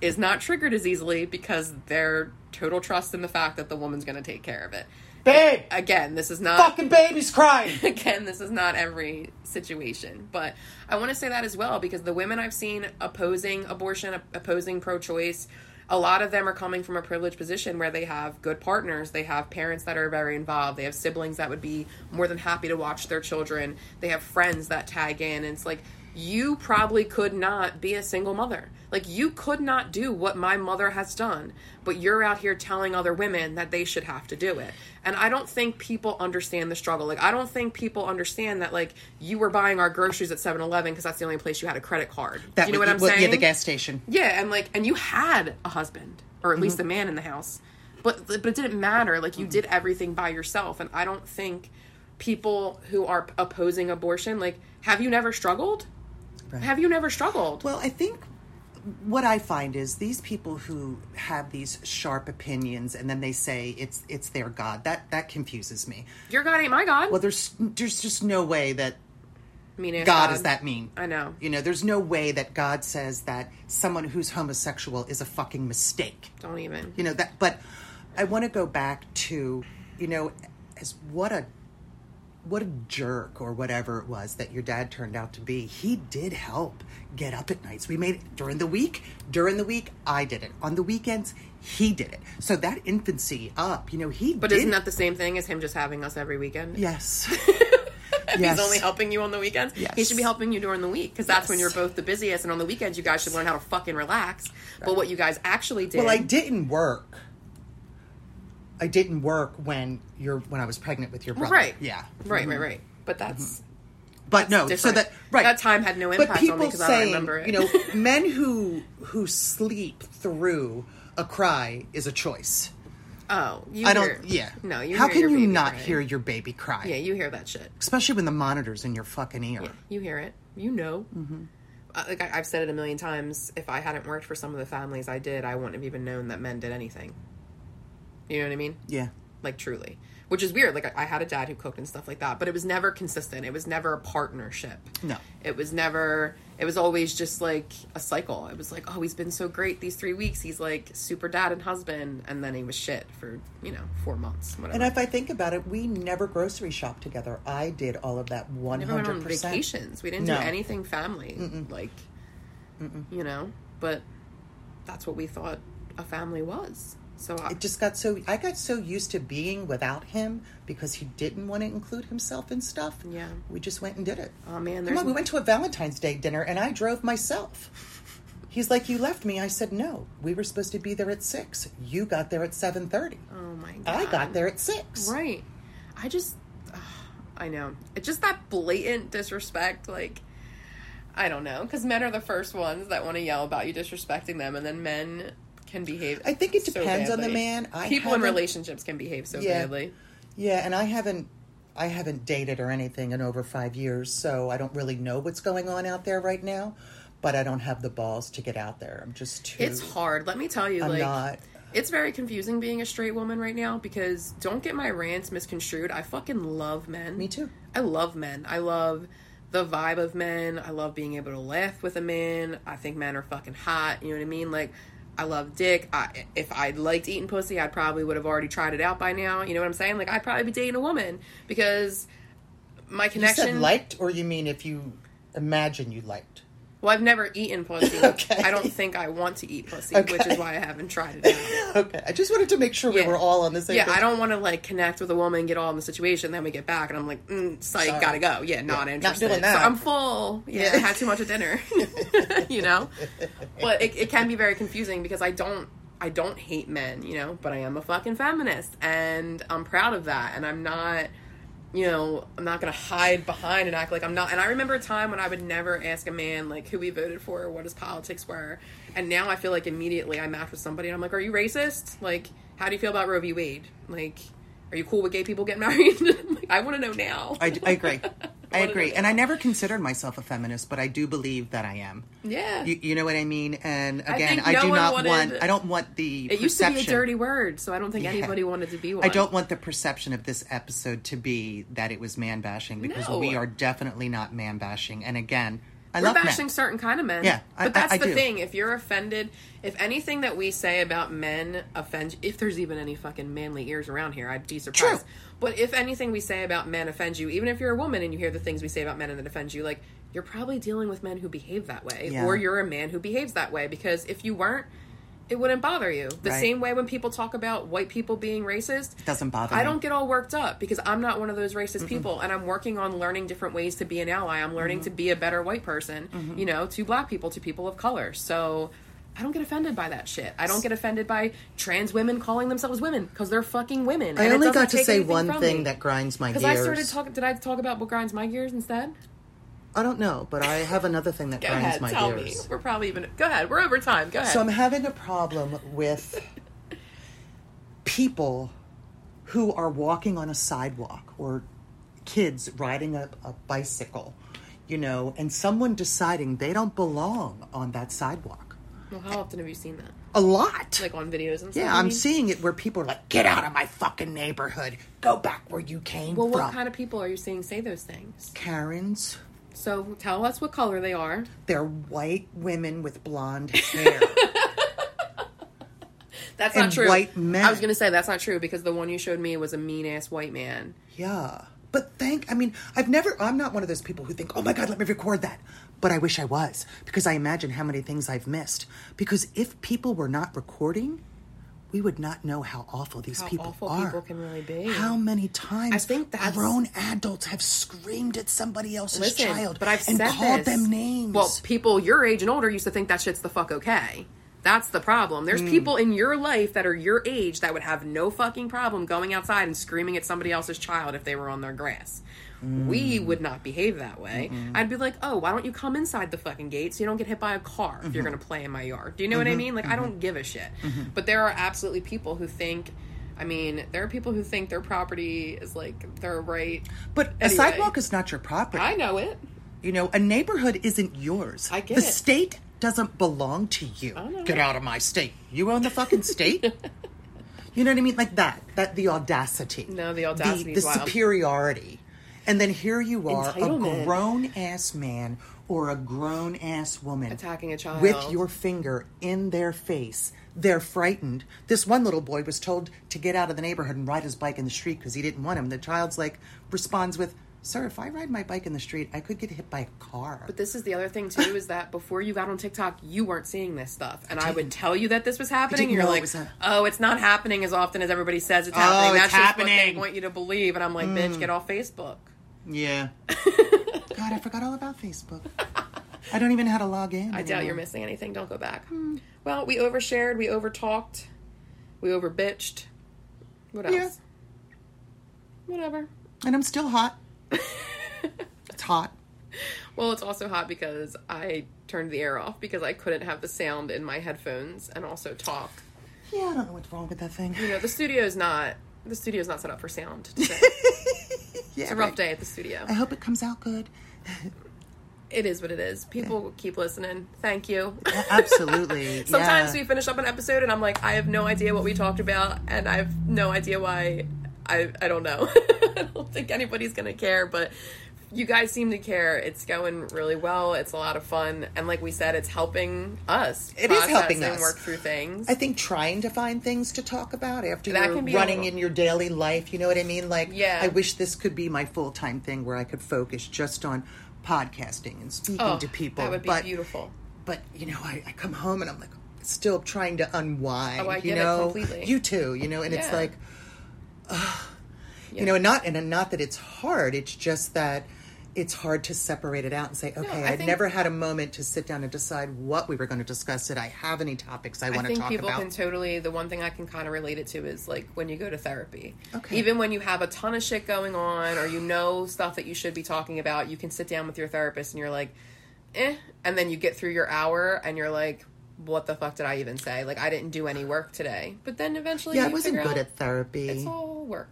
is not triggered as easily because they're total trust in the fact that the woman's going to take care of it Babe! again this is not Fucking baby's crying! again, this is not every situation, but I want to say that as well because the women I've seen opposing abortion, opposing pro choice, a lot of them are coming from a privileged position where they have good partners, they have parents that are very involved, they have siblings that would be more than happy to watch their children, they have friends that tag in. And it's like, you probably could not be a single mother. Like, you could not do what my mother has done, but you're out here telling other women that they should have to do it. And I don't think people understand the struggle. Like, I don't think people understand that, like, you were buying our groceries at 7 Eleven because that's the only place you had a credit card. That you know would- what I'm well, saying? Yeah, the gas station. Yeah, and like, and you had a husband, or at Mm-hmm. least a man in the house, but but it didn't matter. Like, you did everything by yourself, and I don't think people who are opposing abortion, like, have you never struggled? Have you never struggled? Well, I think what I find is these people who have these sharp opinions and then they say it's it's their God. That that confuses me. Your God ain't my God. Well, there's there's just no way that I mean, if God is that mean. I know. You know, there's no way that God says that someone who's homosexual is a fucking mistake. Don't even. You know that but I want to go back to, you know, as what a what a jerk or whatever it was that your dad turned out to be. He did help get up at nights. We made it during the week. During the week, I did it. On the weekends, he did it. So that infancy up, you know, he But isn't that the same thing as him just having us every weekend? Yes. Yes. He's only helping you on the weekends. Yes. He should be helping you during the week because that's when you're both the busiest. And on the weekends, you guys should learn how to fucking relax. But what you guys actually did. Well, I didn't work. I didn't work when you're when I was pregnant with your brother. Right. Yeah. Right, right, right. But that's But no, different. so that right That time had no impact on me people 'cause I don't remember it. You know, men who who sleep through a cry is a choice. oh, you I hear- don't. Yeah. No, you. How can you not cry. hear your baby cry? Yeah, you hear that shit. Especially when the monitor's in your fucking ear. Yeah, you hear it. You know. Mm-hmm. Uh, like I, I've said it a million times. If I hadn't worked for some of the families I did, I wouldn't have even known that men did anything. You know what I mean? Yeah. like truly. Which is weird. Like I, I had a dad who cooked and stuff like that, but it was never consistent. It was never a partnership. No. It was never. It was always just like a cycle. It was like, oh, he's been so great these three weeks. He's like super dad and husband, and then he was shit for you know four months. Whatever. And if I think about it, we never grocery shopped together. I did all of that one hundred on percent. vacations. We didn't No. do anything family, like you know. But that's what we thought a family was. So I, It just got so I got so used to being without him because he didn't want to include himself in stuff. Yeah. we just went and did it. oh man, Come on, we went to a Valentine's Day dinner and I drove myself. He's like, "You left me." I said, "No, we were supposed to be there at six. You got there at seven thirty. oh my god, I got there at six. Right. I just, ugh, I know. It's just that blatant disrespect. Like, I don't know. Because men are the first ones that want to yell about you disrespecting them, and then men can behave. I think it so depends on the man. I People in relationships can behave so Yeah. badly. Yeah, and I haven't I haven't dated or anything in over 5 years, so I don't really know what's going on out there right now, but I don't have the balls to get out there. I'm just too It's hard. Let me tell you, I'm like, not. it's very confusing being a straight woman right now because don't get my rants misconstrued. I fucking love men. Me too. I love men. I love the vibe of men. I love being able to laugh with a man. I think men are fucking hot. You know what I mean? Like, I love dick. I, if I liked eating pussy, I probably would have already tried it out by now. You know what I'm saying? Like, I'd probably be dating a woman because my You connection. said liked or you mean if you imagine you liked? Well, I've never eaten pussy. Okay. I don't think I want to eat pussy, which is why I haven't tried it out. Okay. I just wanted to make sure we Yeah. were all on the same Yeah, page. I don't want to like connect with a woman, get all in the situation, then we get back, and I'm like, mm, psych, Sorry. gotta go. Yeah, not not interested. doing So that. I'm full. Yeah, Yeah. I had too much at dinner. you know, but it, it can be very confusing because I don't. I don't hate men, you know, but I am a fucking feminist and I'm proud of that. And I'm not, you know, I'm not to hide behind and act like I'm not. And I remember a time when I would never ask a man, like, who he voted for or what his politics were. And now I feel like immediately I match with somebody and I'm like, are you racist? Like, how do you feel about Roe v. Wade? Like, are you cool with gay people getting married? like, I want to know now. I, I agree. I wanna agree. And I never considered myself a feminist, but I do believe that I am. yeah. You, you know what I mean? And again, I, no do not wanted- want. I don't want the. it used to be a dirty word, so I don't think Yeah. anybody wanted to be one. I don't want the perception of this episode to be that it was man bashing because No. we are definitely not man bashing. And again, I We're love bashing men. certain kind of men. Yeah, I- but that's I- I the do. thing. If you're offended, if anything that we say about men offends, if there's even any fucking manly ears around here, I'd be surprised. True. But if anything we say about men offends you, even if you're a woman and you hear the things we say about men and that offends you, like you're probably dealing with men who behave that way, Yeah. or you're a man who behaves that way. Because if you weren't. It wouldn't bother you. The Right. same way when people talk about white people being racist, it Doesn't bother I me. don't get all worked up because I'm not one of those racist people, and I'm working on learning different ways to be an ally. I'm learning Mm-hmm. to be a better white person, you know, to black people, to people of color. So I don't get offended by that shit. I don't get offended by trans women calling themselves women because they're fucking women. I and only got to say one thing me. that grinds my because gears. I started talking. Did I talk about what grinds my gears instead? I don't know, but I have another thing that grinds ahead, my tell gears. me. We're probably even. Go ahead. We're over time. Go ahead. So I'm having a problem with people who are walking on a sidewalk or kids riding a, a bicycle, you know, and someone deciding they don't belong on that sidewalk. well, how often have you seen that? A lot. Like on videos and stuff. yeah, I'm seeing it where people are like, get out of my fucking neighborhood. Go back where you came Well, from. Well, what kind of people are you seeing say those things? Karens. So tell us what color they are. They're white women with blonde hair. That's And not true. white men. I was gonna say that's not true because the one you showed me was a mean ass white man. Yeah. But thank, I mean, I've never, I'm not one of those people who think, oh my God, let me record that. But I wish I was because I imagine how many things I've missed. Because if people were not recording, we would not know how awful these How people awful are. people can really be. How many times I think that's- grown adults have screamed at somebody else's Listen, child but I've and said called this. them names. Well, people your age and older used to think that shit's the fuck okay. That's the problem. There's hmm. people in your life that are your age that would have no fucking problem going outside and screaming at somebody else's child if they were on their grass. We Hmm. would not behave that way. I'd be like, "Oh, why don't you come inside the fucking gate so you don't get hit by a car if Mm-hmm. you're going to play in my yard?" Do you know what I mean? Like, I don't give a shit. But there are absolutely people who think. I mean, there are people who think their property is like their right. but a sidewalk is not your property. I know it. You know, a neighborhood isn't yours. I get the it. state doesn't belong to you. Get out of my state. You own the fucking state. You know what I mean? Like that. That the audacity. No, the audacity The, is the superiority. And then here you are, a grown ass man or a grown ass woman Attacking a child. with your finger in their face. They're frightened. This one little boy was told to get out of the neighborhood and ride his bike in the street because he didn't want him. The child's like responds with, "Sir, if I ride my bike in the street, I could get hit by a car." But this is the other thing too is that before you got on TikTok, you weren't seeing this stuff, and I would tell you that this was happening. you're know it like, "Oh, it's not happening as often as everybody says it's happening. Oh, it's That's just what happening." Hmm. they want you to believe." And I'm like, "Bitch, get off Facebook." Yeah. God, I forgot all about Facebook. I don't even know how to log in. I doubt you're missing anything. Don't go back. Hmm. Well, we overshared, we overtalked, we overbitched. What else? Yeah. Whatever. And I'm still hot. It's hot. Well, it's also hot because I turned the air off because I couldn't have the sound in my headphones and also talk. Yeah, I don't know what's wrong with that thing. You know, the studio's not the studio's not set up for sound. Yeah, It's a rough day at the studio. I hope it comes out good. It is what it is. People keep listening. Thank you. Absolutely. Sometimes yeah. we finish up an episode and I'm like, I have no idea what we talked about, and I have no idea why. I I don't know. I don't think anybody's gonna care, but you guys seem to care. It's going really well. It's a lot of fun, and like we said, it's helping us. It is helping us. work through things. I think trying to find things to talk about after That you're can be a running in your daily life, you know what I mean? Like, Yeah. I wish this could be my full time thing where I could focus just on podcasting and speaking oh, to people. that would be but, beautiful. But you know, I, I come home and I'm like still trying to unwind. Oh, I you get it know, completely. you too. You know, and it's Yeah. like, Yeah. you know, and not and not that it's hard. It's just that it's hard to separate it out and say, okay, I I think- never had a moment to sit down and decide what we were going to discuss. Did I have any topics I I want to talk about? I think people can totally. The one thing I can kind of relate it to is like when you go to therapy. Okay. Even when you have a ton of shit going on, or you know stuff that you should be talking about, you can sit down with your therapist and you're like, eh, and then you get through your hour and you're like, what the fuck did I even say? Like I didn't do any work today. But then eventually, yeah, I wasn't good out at therapy. It's all work.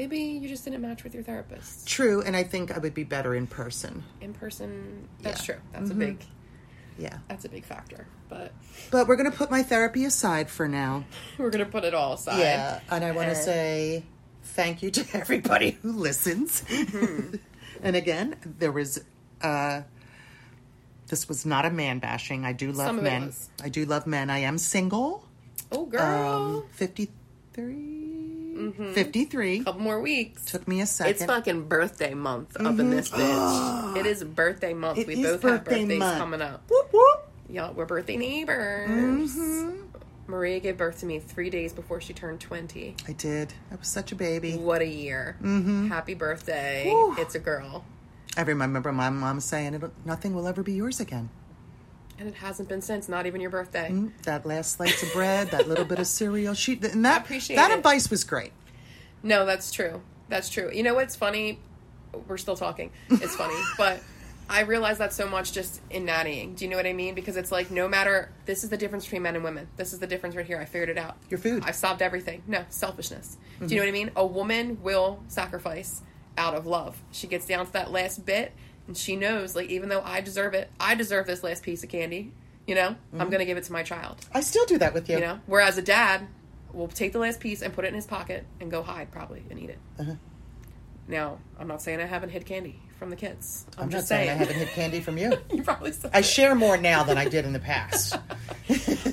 Maybe you just didn't match with your therapist True, and I think I would be better in person. in person. That's Yeah. true. That's Mhm. a big. Yeah. That's a big factor. But But we're going to put my therapy aside for now. we're gonna put it all aside. Yeah, and I want to say thank you to everybody who listens. Mm-hmm. and again, there was uh this was not a man bashing. I do love Some of it men. I do love men. I am single. Oh, girl. Um 53 53 couple more weeks. took me a second. It's fucking birthday month up in this bitch. it is birthday month. It we both have birthdays month. coming up. Whoop, whoop. Y'all, we're birthday neighbors. Mm-hmm. Maria gave birth to me three days before she turned 20. I did. I was such a baby. What a year. Mm-hmm. Happy birthday. Whew. It's a girl. I remember my mom saying, It'll, "Nothing will ever be yours again." And it hasn't been since, not even your birthday. Mm, That last slice of bread, that little bit of cereal, she and that that it. advice was great. No, that's true. That's true. You know what's funny? We're still talking. It's funny, but I realize that so much just in nattying. Do you know what I mean? Because it's like no matter. This is the difference between men and women. This is the difference right here. I figured it out. Your food. I've solved everything. No selfishness. Do you know what I mean? A woman will sacrifice out of love. She gets down to that last bit, and she knows, like, even though I deserve it, I deserve this last piece of candy. You know, I'm gonna give it to my child. I still do that with you. You know, whereas a dad will take the last piece and put it in his pocket and go hide probably and eat it. Uh-huh. Now, I'm not saying I haven't hid candy from the kids. I'm, I'm just saying, saying. I haven't hid candy from you. you probably I it. share more now than I did in the past.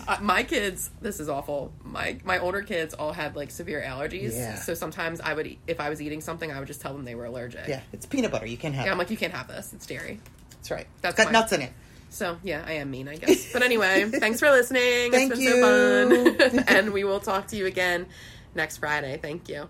Uh, my kids. This is awful. My my older kids all had like severe allergies. Yeah. So sometimes I would, if I was eating something, I would just tell them they were allergic. yeah, it's peanut butter. You can't have. Yeah, it. I'm like, you can't have this. It's dairy. That's right. That's it's got fine. nuts in it. So yeah, I am mean, I guess. But anyway, thanks for listening. Thank it's been so you. fun, and we will talk to you again next Friday. Thank you.